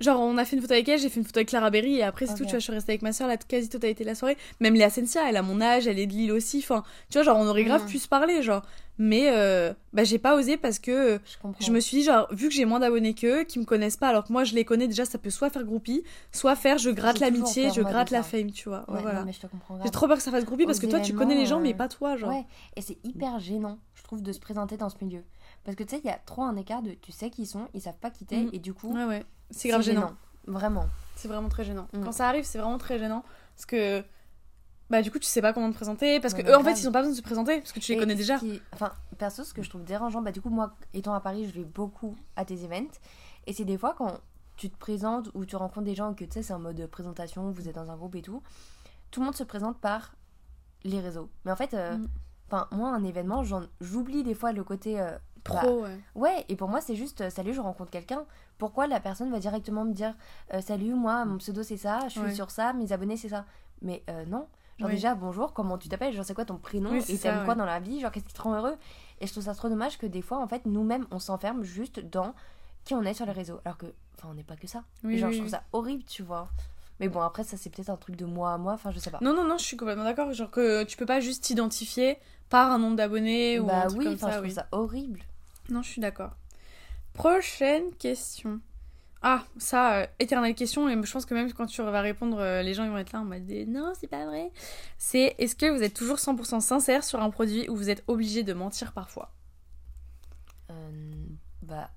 genre on a fait une photo avec elle, j'ai fait une photo avec Clara Berry et après c'est Ok. tout. Tu vois je suis restée avec ma sœur la quasi totalité de la soirée. Même Léa Sensia elle a mon âge, elle est de Lille aussi. Enfin tu vois genre on aurait grave Mhm. pu se parler genre. Mais euh, bah j'ai pas osé parce que Je. Je me suis dit, genre, vu que j'ai moins d'abonnés qu'eux, qui me connaissent pas, alors que moi je les connais déjà, ça peut soit faire groupie, soit faire je gratte l'amitié, je gratte la fame, tu vois. Ouais, Ouais, voilà. non, mais je te comprends grave. J'ai trop peur que ça fasse groupie parce que toi tu connais les gens, mais pas toi, genre. Ouais, et c'est hyper gênant, je trouve, de se présenter dans ce milieu. Parce que tu sais, il y a trop un écart de tu sais qui ils sont, ils savent pas qui t'es, Mhm. et du coup, Ouais, ouais. C'est grave gênant. Vraiment. C'est vraiment très gênant. Mm. Quand ça arrive, c'est vraiment très gênant. Parce que. Bah, du coup, tu sais pas comment te présenter. Parce que eux, en grave. fait, ils ont pas besoin de se présenter. Parce que tu les Et connais déjà. qui- Enfin, perso, ce que je trouve dérangeant, bah du coup, moi, étant à Paris, je vais beaucoup à tes events. Et c'est des fois quand tu te présentes ou tu rencontres des gens que tu sais, c'est en mode présentation, vous êtes dans un groupe et tout, tout le monde se présente par les réseaux. Mais en fait, euh, Mm. enfin, moi, un événement, j'en- j'oublie des fois le côté. euh, bah, ouais. Ouais, et pour moi, c'est juste euh, salut, je rencontre quelqu'un. Pourquoi la personne va directement me dire euh, salut, moi, mon pseudo c'est ça, je suis Ouais. sur ça, mes abonnés c'est ça. Mais euh, non. Genre Oui. déjà, bonjour, comment tu t'appelles, genre c'est quoi ton prénom? Oui, et c'est t'aimes quoi dans la vie, genre qu'est-ce qui te rend heureux? Et je trouve ça trop dommage que des fois, en fait, nous-mêmes, on s'enferme juste dans qui on est sur les réseaux. Alors que, enfin, on n'est pas que ça. Oui, genre, je trouve ça horrible, tu vois. Mais bon, après, ça c'est peut-être un truc de moi à moi, enfin, je sais pas. Non, non, non, je suis complètement d'accord. Genre que tu peux pas juste t'identifier par un nombre d'abonnés ou bah un truc oui, comme ça. je trouve oui. ça horrible. Non, je suis d'accord. Prochaine question. Ah, ça, euh, éternelle question, et je pense que même quand tu vas répondre, euh, les gens ils vont être là en mode des, non, c'est pas vrai. C'est est-ce que vous êtes toujours 100% sincère sur un produit ou vous êtes obligé de mentir parfois? Euh, bah,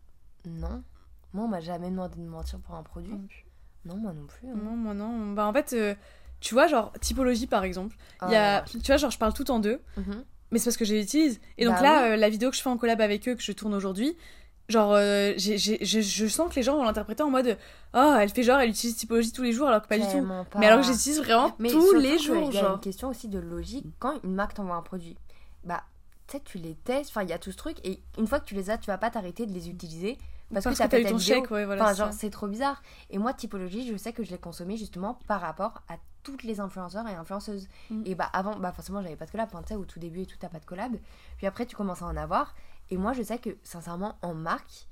non. Moi, on m'a jamais demandé de mentir pour un produit. Non, moi non plus. hein. Non, moi non. Bah en fait, tu vois, genre, typologie par exemple. Ah, y a, tu vois, genre, je parle tout en deux, mhm. Mais c'est parce que je les utilise. Et donc Bah là, euh, la vidéo que je fais en collab avec eux, que je tourne aujourd'hui, genre, euh, j'ai- j'ai- je, je sens que les gens vont l'interpréter en mode Oh, elle fait genre, elle utilise typologie tous les jours, alors que pas du tout. Pas. Mais alors que j'utilise vraiment Mais tous les jours, Il y a genre. une question aussi de logique. Quand une marque t'envoie un produit, bah, tu sais, tu les testes. Enfin, il y a tout ce truc. Et une fois que tu les as, tu vas pas t'arrêter de les utiliser. Parce, Parce que que t'as eu ton vidéo. chèque, ouais, voilà. Enfin, genre, c'est trop bizarre. Et moi, typologie, je sais que je l'ai consommé justement par rapport à toutes les influenceurs et influenceuses. Mm. Et bah, avant, bah, forcément, j'avais pas de collab. Enfin, tu sais, au tout début et tout, t'as pas de collab. Puis après, tu commences à en avoir. Et moi, je sais que, sincèrement, en marque,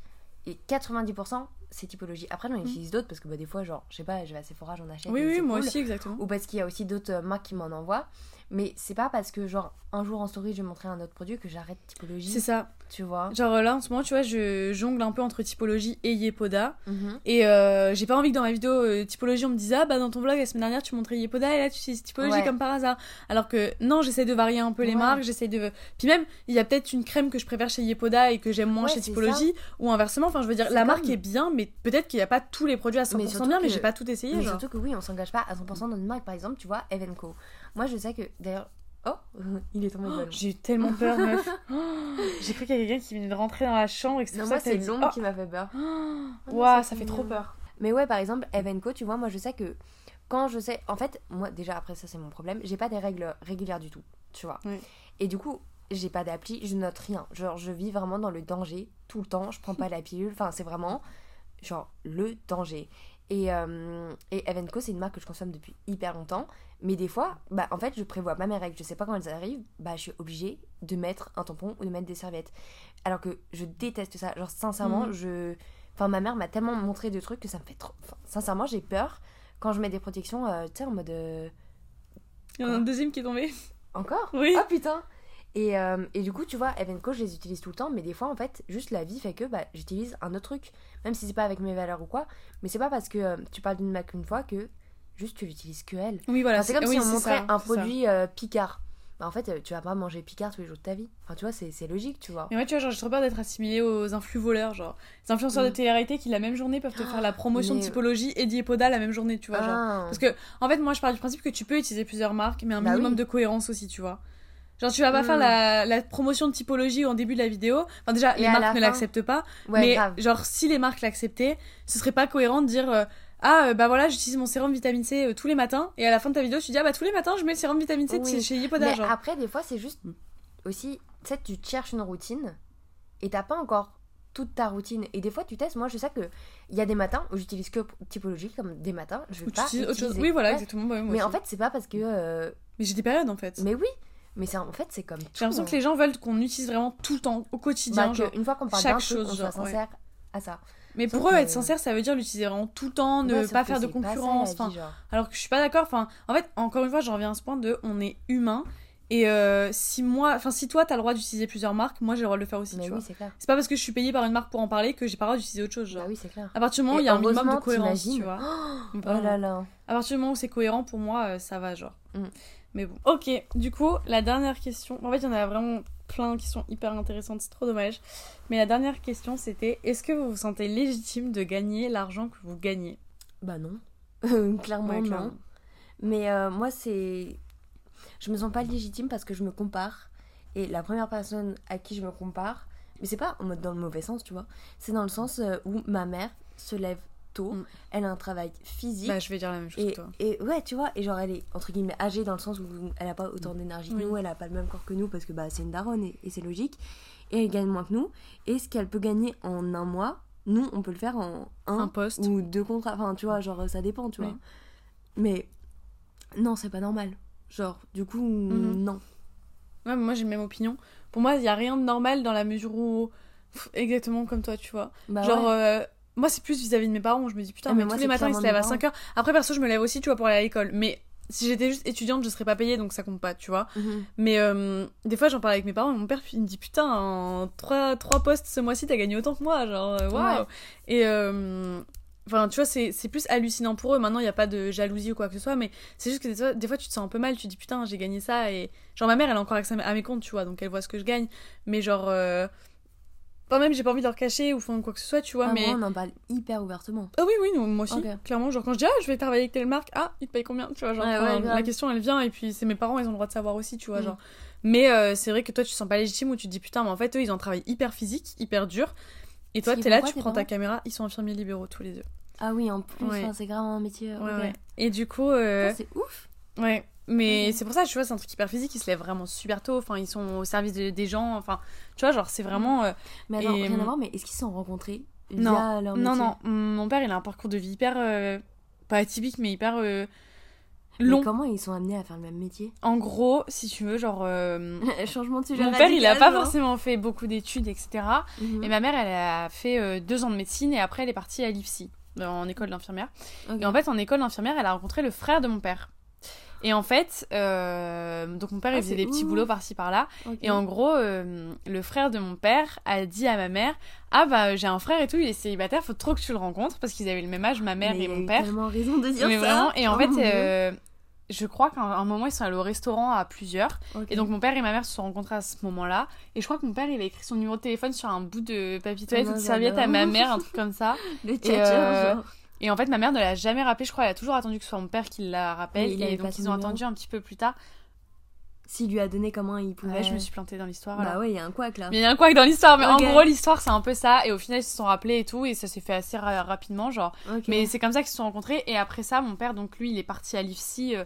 et 90%, ces typologies. Après, j'en utilise d'autres parce que bah, des fois, genre, je sais pas, je vais à Sephora, j'en achète. Oui, oui, c'est moi cool. aussi, exactement. Ou parce qu'il y a aussi d'autres euh, marques qui m'en envoient. Mais c'est pas parce que, genre, un jour en story, je vais montrer un autre produit que j'arrête typologie. C'est ça. Tu vois. Genre là, en ce moment, tu vois, je jongle un peu entre typologie et Yepoda. Mhm. Et euh, j'ai pas envie que dans ma vidéo euh, typologie, on me dise Ah, bah dans ton vlog la semaine dernière, tu montrais Yepoda et là, tu utilises typologie Ouais. comme par hasard. Alors que non, j'essaie de varier un peu les Ouais. marques, j'essaie de. Puis même, il y a peut-être une crème que je préfère chez Yepoda et que j'aime moins Ouais, chez typologie. Ou inversement, enfin, je veux dire, la marque comme- est bien, mais peut-être qu'il n'y a pas tous les produits à 100% Mais bien, mais j'ai pas tout essayé. Mais genre. surtout que oui, on s'engage pas à 100% dans une marque. Par exemple, tu vois, Evenco. Moi, je sais que, d'ailleurs. Oh, *laughs* il est tombé de Oh, j'ai eu tellement peur, meuf. Oh, *laughs* *gasps* j'ai cru qu'il y avait quelqu'un qui venait de rentrer dans la chambre et que c'est moi, c'est l'ombre Oh, qui m'a fait peur. *gasps* Waouh, non, ça fait trop peur. Mais ouais, par exemple, Evenco, tu vois, moi je sais que quand je sais. En fait, moi déjà, après ça, c'est mon problème. J'ai pas des règles régulières du tout, tu vois. Et du coup, j'ai pas d'appli, je note rien. Genre, je vis vraiment dans le danger tout le temps. Je prends pas la pilule. Enfin, c'est vraiment, genre, le danger. Et, euh, et Evenco, c'est une marque que je consomme depuis hyper longtemps. Mais des fois, bah, en fait, je prévois pas mes règles. Je sais pas quand elles arrivent. Bah, je suis obligée de mettre un tampon ou de mettre des serviettes. Alors que je déteste ça. Genre, sincèrement, Mhm. je. Enfin, ma mère m'a tellement montré de trucs que ça me fait trop. enfin, sincèrement, j'ai peur quand je mets des protections, euh, tu sais, en mode. euh, Il y en a un deuxième qui est tombé. Encore? *laughs* Oui. Oh putain et, euh, et du coup, tu vois, Evenco, je les utilise tout le temps, mais des fois, en fait, juste la vie fait que bah, j'utilise un autre truc. Même si c'est pas avec mes valeurs ou quoi. Mais c'est pas parce que euh, tu parles d'une marque une fois que juste tu l'utilises que elle. Oui, voilà. Enfin, c'est comme oui, si on montrait ça, un produit euh, Picard. Bah, en fait, euh, tu vas pas manger Picard tous les jours de ta vie. Enfin, tu vois, c'est c'est logique, tu vois. Mais moi, tu vois, genre, j'ai trop peur d'être assimilée aux influx voleurs, genre. Les influenceurs de Mm. télé-réalité qui, la même journée, peuvent te faire la *gasps* promotion de typologie et d'Iepoda la même journée, tu vois, genre. Ah. Parce que, en fait, moi, je pars du principe que tu peux utiliser plusieurs marques, mais un Bah minimum oui. de cohérence aussi, tu vois. Genre, tu vas pas Mm. faire la, la promotion de typologie en début de la vidéo. Enfin, déjà, les marques la ne l'acceptent pas. Ouais, mais, grave. genre, si les marques l'acceptaient, ce serait pas cohérent de dire. euh, ah, euh, bah voilà, j'utilise mon sérum vitamine C euh, tous les matins, et à la fin de ta vidéo, tu dis, ah bah tous les matins, je mets le sérum vitamine C Oui. chez- Yepoda, Mais après, des fois, c'est juste aussi, tu sais, tu cherches une routine et t'as pas encore toute ta routine. Et des fois, tu testes. Moi, je sais que il y a des matins où j'utilise que typologie, comme des matins, je vais Ou pas utilises autre chose. utiliser. Oui, voilà, exactement. ouais, Mais en fait, c'est pas parce que. euh, Mais j'ai des périodes, en fait. Mais oui, mais c'est en fait, c'est comme. J'ai l'impression que les gens veulent qu'on utilise vraiment tout le temps, au quotidien. Bah, genre. une fois qu'on parle chaque d'un chose, on soit ouais. sincère à ça. Mais sauf pour eux, que- être sincère, ça veut dire l'utiliser vraiment tout le temps, ne Ouais, pas faire de concurrence. vie, alors que je suis pas d'accord. Enfin, en fait, encore une fois, j'en reviens à ce point de on est humain. Et euh, si moi, enfin, si toi, t'as le droit d'utiliser plusieurs marques, moi, j'ai le droit de le faire aussi, Mais tu oui, vois. c'est clair. C'est pas parce que je suis payée par une marque pour en parler que j'ai pas le droit d'utiliser autre chose, genre. Bah oui, c'est clair. À partir du moment où il y a un minimum de cohérence, tu vois. *gasps* Oh là là. À partir du moment où c'est cohérent, pour moi, euh, ça va, genre. Mm. Mais bon. Ok, du coup, la dernière question. En fait, il y en a vraiment plein qui sont hyper intéressantes, c'est trop dommage. Mais la dernière question, c'était est-ce que vous vous sentez légitime de gagner l'argent que vous gagnez? Bah non. *laughs* clairement, Ouais, non. clairement. Mais euh, moi, c'est. Je me sens pas légitime parce que je me compare. Et la première personne à qui je me compare, mais c'est pas en mode dans le mauvais sens, tu vois. C'est dans le sens euh, où ma mère se lève tôt, Mm. elle a un travail physique. Bah, je vais dire la même chose et, que toi. et ouais, tu vois, et genre elle est entre guillemets âgée dans le sens où elle a pas autant d'énergie que Oui. nous, elle a pas le même corps que nous parce que bah c'est une daronne et, et c'est logique. Et elle gagne moins que nous. Et ce qu'elle peut gagner en un mois, nous on peut le faire en un, Un poste. ou deux contrats. Enfin, tu vois, genre ça dépend, tu Oui. vois. Mais non, c'est pas normal. Genre, du coup, Mhm. non. Ouais, moi j'ai la même opinion. Pour moi, il y a rien de normal dans la mesure où. Pff, Exactement comme toi, tu vois. Bah Genre, ouais. euh, moi c'est plus vis-à-vis de mes parents. Je me dis putain, Ah, mais mais, moi, tous les matins ils se lèvent à mes 5h. Après, perso, je me lève aussi, tu vois, pour aller à l'école. Mais si j'étais juste étudiante, je serais pas payée donc ça compte pas, tu vois. Mhm. Mais euh, des fois, j'en parle avec mes parents et mon père il me dit putain, en 3, trois postes ce mois-ci, t'as gagné autant que moi. Genre, euh, waouh. Ouais. Et. euh, Enfin, tu vois, c'est c'est plus hallucinant pour eux. Maintenant, il n'y a pas de jalousie ou quoi que ce soit, mais c'est juste que des fois, des fois, tu te sens un peu mal. Tu te dis, putain, j'ai gagné ça. Et genre, ma mère, elle a encore accès à mes comptes, tu vois, donc elle voit ce que je gagne. Mais genre, euh... pas même, j'ai pas envie de leur cacher ou quoi que ce soit, tu vois. Ah, mais. moi, on en parle hyper ouvertement. Ah oui, oui, moi aussi. Clairement, genre, quand je dis, ah, je vais travailler avec telle marque, ah, ils te payent combien, tu vois. Genre, ouais, grave. la question, elle vient, et puis c'est mes parents, ils ont le droit de savoir aussi, tu vois. Mm. Genre. Mais euh, c'est vrai que toi, tu te sens pas légitime ou tu te dis, putain, mais en fait, eux, ils ont un travail hyper physique, hyper dur. Et toi, t'es là, quoi, tu prends ta caméra, ils sont infirmiers libéraux tous les deux. Ah oui, en plus, Ouais. c'est grave un métier. Ouais, ouais. Et du coup, euh, c'est ouf. ouais. Mais c'est pour ça, tu vois, c'est un truc hyper physique, ils se lèvent vraiment super tôt, enfin, ils sont au service de- des gens, enfin, tu vois, genre, c'est vraiment. euh, Mais attends, Et, rien à voir, mais est-ce qu'ils se sont rencontrés Non. via leur métier Non, non, mon père, il a un parcours de vie hyper. euh, pas atypique, mais hyper. euh, long. Mais comment ils sont amenés à faire le même métier En gros, si tu veux, genre. euh, *laughs* Changement de sujet. mon père, il a pas genre. forcément fait beaucoup d'études, etc. Mhm. Et ma mère, elle a fait euh, deux ans de médecine et après, elle est partie à l'IFSI, en école d'infirmière. Et en fait, en école d'infirmière, elle a rencontré le frère de mon père. Et en fait, euh, donc mon père, Ah, il faisait c'est des petits boulots par-ci par-là. Et en gros, euh, le frère de mon père a dit à ma mère Ah bah, j'ai un frère et tout, il est célibataire, faut trop que tu le rencontres parce qu'ils avaient le même âge, ma mère Mais et mon père. tellement raison de dire Mais ça. vraiment, et en Oh fait, euh, je crois qu'à un moment, ils sont allés au restaurant à plusieurs. Ok. Et donc, mon père et ma mère se sont rencontrés à ce moment-là. Et je crois que mon père, il a écrit son numéro de téléphone sur un bout de papier toilette Ah de non, serviette à ma mère, un truc comme ça. *laughs* le et, tchatcher, euh, genre. Et en fait, ma mère ne l'a jamais rappelé. Je crois elle a toujours attendu que ce soit mon père qui la rappelle. Oui, et donc, ils ont attendu un petit peu plus tard. S'il lui a donné comment il pouvait. Ouais, je me suis plantée dans l'histoire. alors. Bah ouais, il y a un couac là. Il y a un couac dans l'histoire. Mais en gros, l'histoire, c'est un peu ça. Et au final, ils se sont rappelés et tout. Et ça s'est fait assez ra- rapidement, genre. Mais c'est comme ça qu'ils se sont rencontrés. Et après ça, mon père, donc lui, il est parti à l'IFSI. euh,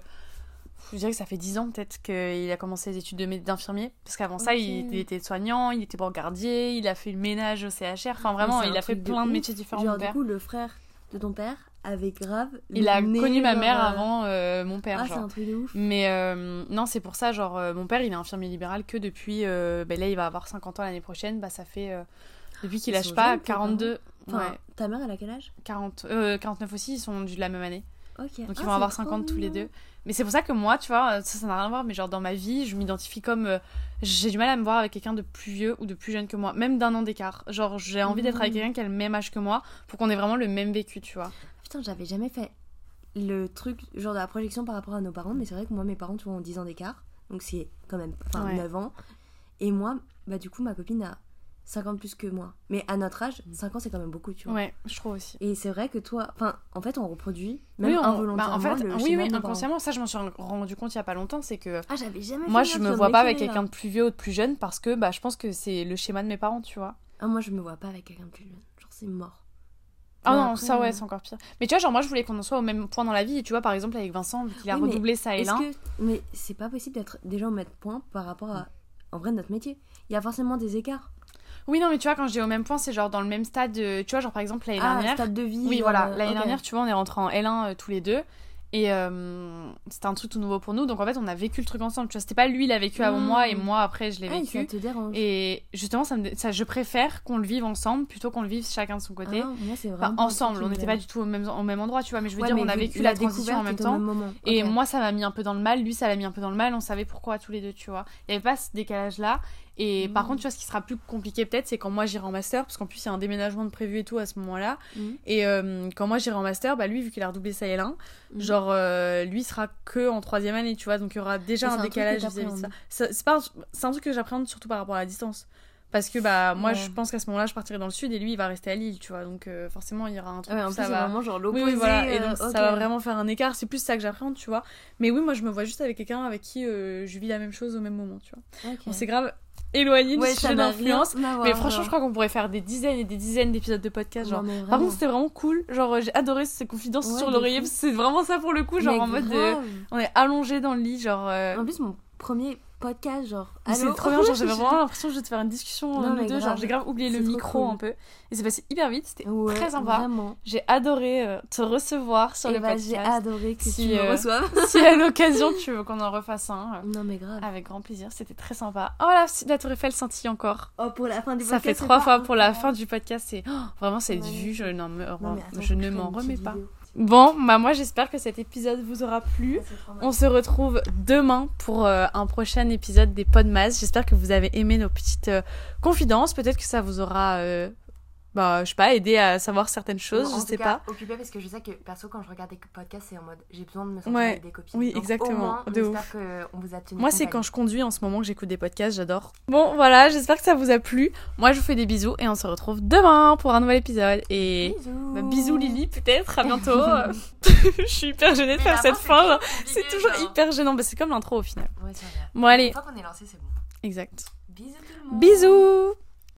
je dirais que ça fait 10 ans peut-être qu'il a commencé les études d'infirmier. Parce qu'avant ça, il, était soignant, il était brancardier, il a fait le ménage au CHR. Enfin, vraiment, il a fait de plein de métiers différents, Genre, du coup, le frère de ton père avait grave. Il a connu ma mère euh, avant euh, mon père. Ah, c'est un truc de ouf. Mais euh, non, c'est pour ça, genre, mon père, il est infirmier libéral que depuis. ben là, il va avoir 50 ans l'année prochaine. Bah, ça fait. depuis qu'il lâche pas, jeunes, tes 42. Enfin, ouais, ta mère, elle a quel âge? 40, euh, 49 aussi, ils sont de la même année. Donc Ah, ils vont avoir c'est trop 50 tous les deux. Mais c'est pour ça que moi, tu vois, ça, ça n'a rien à voir, mais genre dans ma vie, je m'identifie comme. euh, j'ai du mal à me voir avec quelqu'un de plus vieux ou de plus jeune que moi, même d'un an d'écart. Genre, j'ai envie d'être avec Mhm. quelqu'un qui a le même âge que moi pour qu'on ait vraiment le même vécu, tu vois. Putain, j'avais jamais fait le truc, genre de la projection par rapport à nos parents, mais c'est vrai que moi, mes parents, tu vois, ont 10 ans d'écart. Donc c'est quand même. Enfin, Ouais. 9 ans. Et moi, bah, du coup, ma copine a 50 plus que moi. Mais à notre âge, 5 ans, c'est quand même beaucoup, tu vois. Ouais, je trouve aussi. Et c'est vrai que toi, enfin, en fait, on reproduit, même Oui, on- involontairement, bah, en fait, le oui, oui, de inconsciemment, ça je m'en suis rendu compte il y a pas longtemps, c'est que Ah, j'avais jamais moi je me vois pas avec quelqu'un de plus vieux ou de plus jeune parce que bah je pense que c'est le schéma de mes parents, tu vois. Ah, moi, je me vois pas avec quelqu'un de plus jeune. Genre, c'est mort. Ah non, après, ça ouais, euh, c'est encore pire. Mais tu vois, genre moi je voulais qu'on en soit au même point dans la vie et tu vois par exemple avec Vincent, vu qu'il a Oui, redoublé ça et là. que. Mais c'est pas possible d'être déjà au même point par rapport à. En vrai, notre métier. Il y a forcément des écarts. Oui, non, mais tu vois, quand je dis au même point, c'est genre dans le même stade, de- tu vois, genre par exemple l'année Ah, dernière. stade de vie. Oui, voilà, euh, l'année dernière, tu vois, on est rentrés en L1 euh, tous les deux. Et euh, c'était un truc tout nouveau pour nous. Donc en fait, on a vécu le truc ensemble. Tu vois, c'était pas lui, il a vécu avant Mm. moi et moi après, je l'ai Ah, vécu. ça te dérange. Et justement, ça me, ça, je préfère qu'on le vive ensemble plutôt qu'on le vive chacun de son côté. Ah, moi, Enfin, ensemble, on n'était pas du tout au même, au même endroit, tu vois, mais je veux Ouais, dire, on a vécu la, transition en même temps. Et moi, ça m'a mis un peu dans le mal, lui, ça l'a mis un peu dans le mal, on savait pourquoi tous les deux, tu vois. Il n'y avait pas ce décalage-là. Et par Mm. contre, tu vois, ce qui sera plus compliqué peut-être, c'est quand moi j'irai en master, parce qu'en plus, il y a un déménagement de prévu et tout à ce moment-là. Mhm. Et euh, quand moi j'irai en master, bah lui, vu qu'il a redoublé sa L1, Mhm. genre, euh, lui sera que en troisième année, tu vois, donc il y aura déjà un décalage vis-à-vis de ça. t'appréhendes. Ça- C'est pas un- c'est un truc que j'appréhende surtout par rapport à la distance. Parce que bah moi Ouais. je pense qu'à ce moment-là je partirai dans le sud et lui il va rester à Lille, tu vois. Donc euh, forcément il y aura un truc ouais, en où plus, ça va vraiment genre l'opposé. oui, voilà. Et donc, euh, ça va vraiment faire un écart. C'est plus ça que j'appréhende, tu vois. Mais oui, moi, je me vois juste avec quelqu'un avec qui euh, je vis la même chose au même moment, tu vois. Ok. On s'est grave éloigné du Ouais, sujet n'a d'influence. Mais franchement, je crois qu'on pourrait faire des dizaines et des dizaines d'épisodes de podcast. Genre. Non, Par contre, c'était vraiment cool. Genre, j'ai adoré ces confidences Ouais, sur l'oreiller. C'est vraiment ça pour le coup. Genre, Mais en mode. on est allongé dans le lit, genre. euh, En plus, mon premier podcast, genre. c'est trop bien, genre *laughs* j'avais vraiment l'impression de te faire une discussion Non, nous deux, genre j'ai grave oublié le micro cool. un peu. Et c'est passé hyper vite, c'était Ouais, très sympa. J'ai adoré euh, te recevoir sur Et le bah, j'ai podcast. adoré que Si, tu me euh, reçoives. *laughs* si à l'occasion tu veux qu'on en refasse un, euh, Non, mais grave. avec grand plaisir, c'était très sympa. Oh là, la tour Eiffel scintille encore. Oh, pour la fin du Ça podcast. fait trois fois pour la fin du podcast, c'est oh, vraiment cette vue, je, n'en me- Non, attends, je que ne m'en remets pas. Bon, bah moi j'espère que cet épisode vous aura plu. Trop On se retrouve demain pour euh, un prochain épisode des Podmas. J'espère que vous avez aimé nos petites euh, confidences. Peut-être que ça vous aura, euh, bah, je sais pas, aidé à savoir certaines choses. Je sais cas, pas. Occupée parce que je sais que perso quand je regarde des podcasts c'est en mode j'ai besoin de me sentir Ouais. avec des copines. Oui, Donc, exactement. Au moins, De vous a tenu. Moi, c'est quand je conduis en ce moment que j'écoute des podcasts, j'adore. Bon, voilà, j'espère que ça vous a plu. Moi, je vous fais des bisous et on se retrouve demain pour un nouvel épisode. Et Bisous. bah, bisous Lily, peut-être, à bientôt. *laughs* *laughs* je suis hyper gênée de Mais faire cette fin, C'est toujours genre. hyper gênant. Bah, c'est comme l'intro au final. Ouais, c'est. Bon, allez, Une fois qu'on est lancé, c'est bon. exact. Bisous tout le monde. Bisous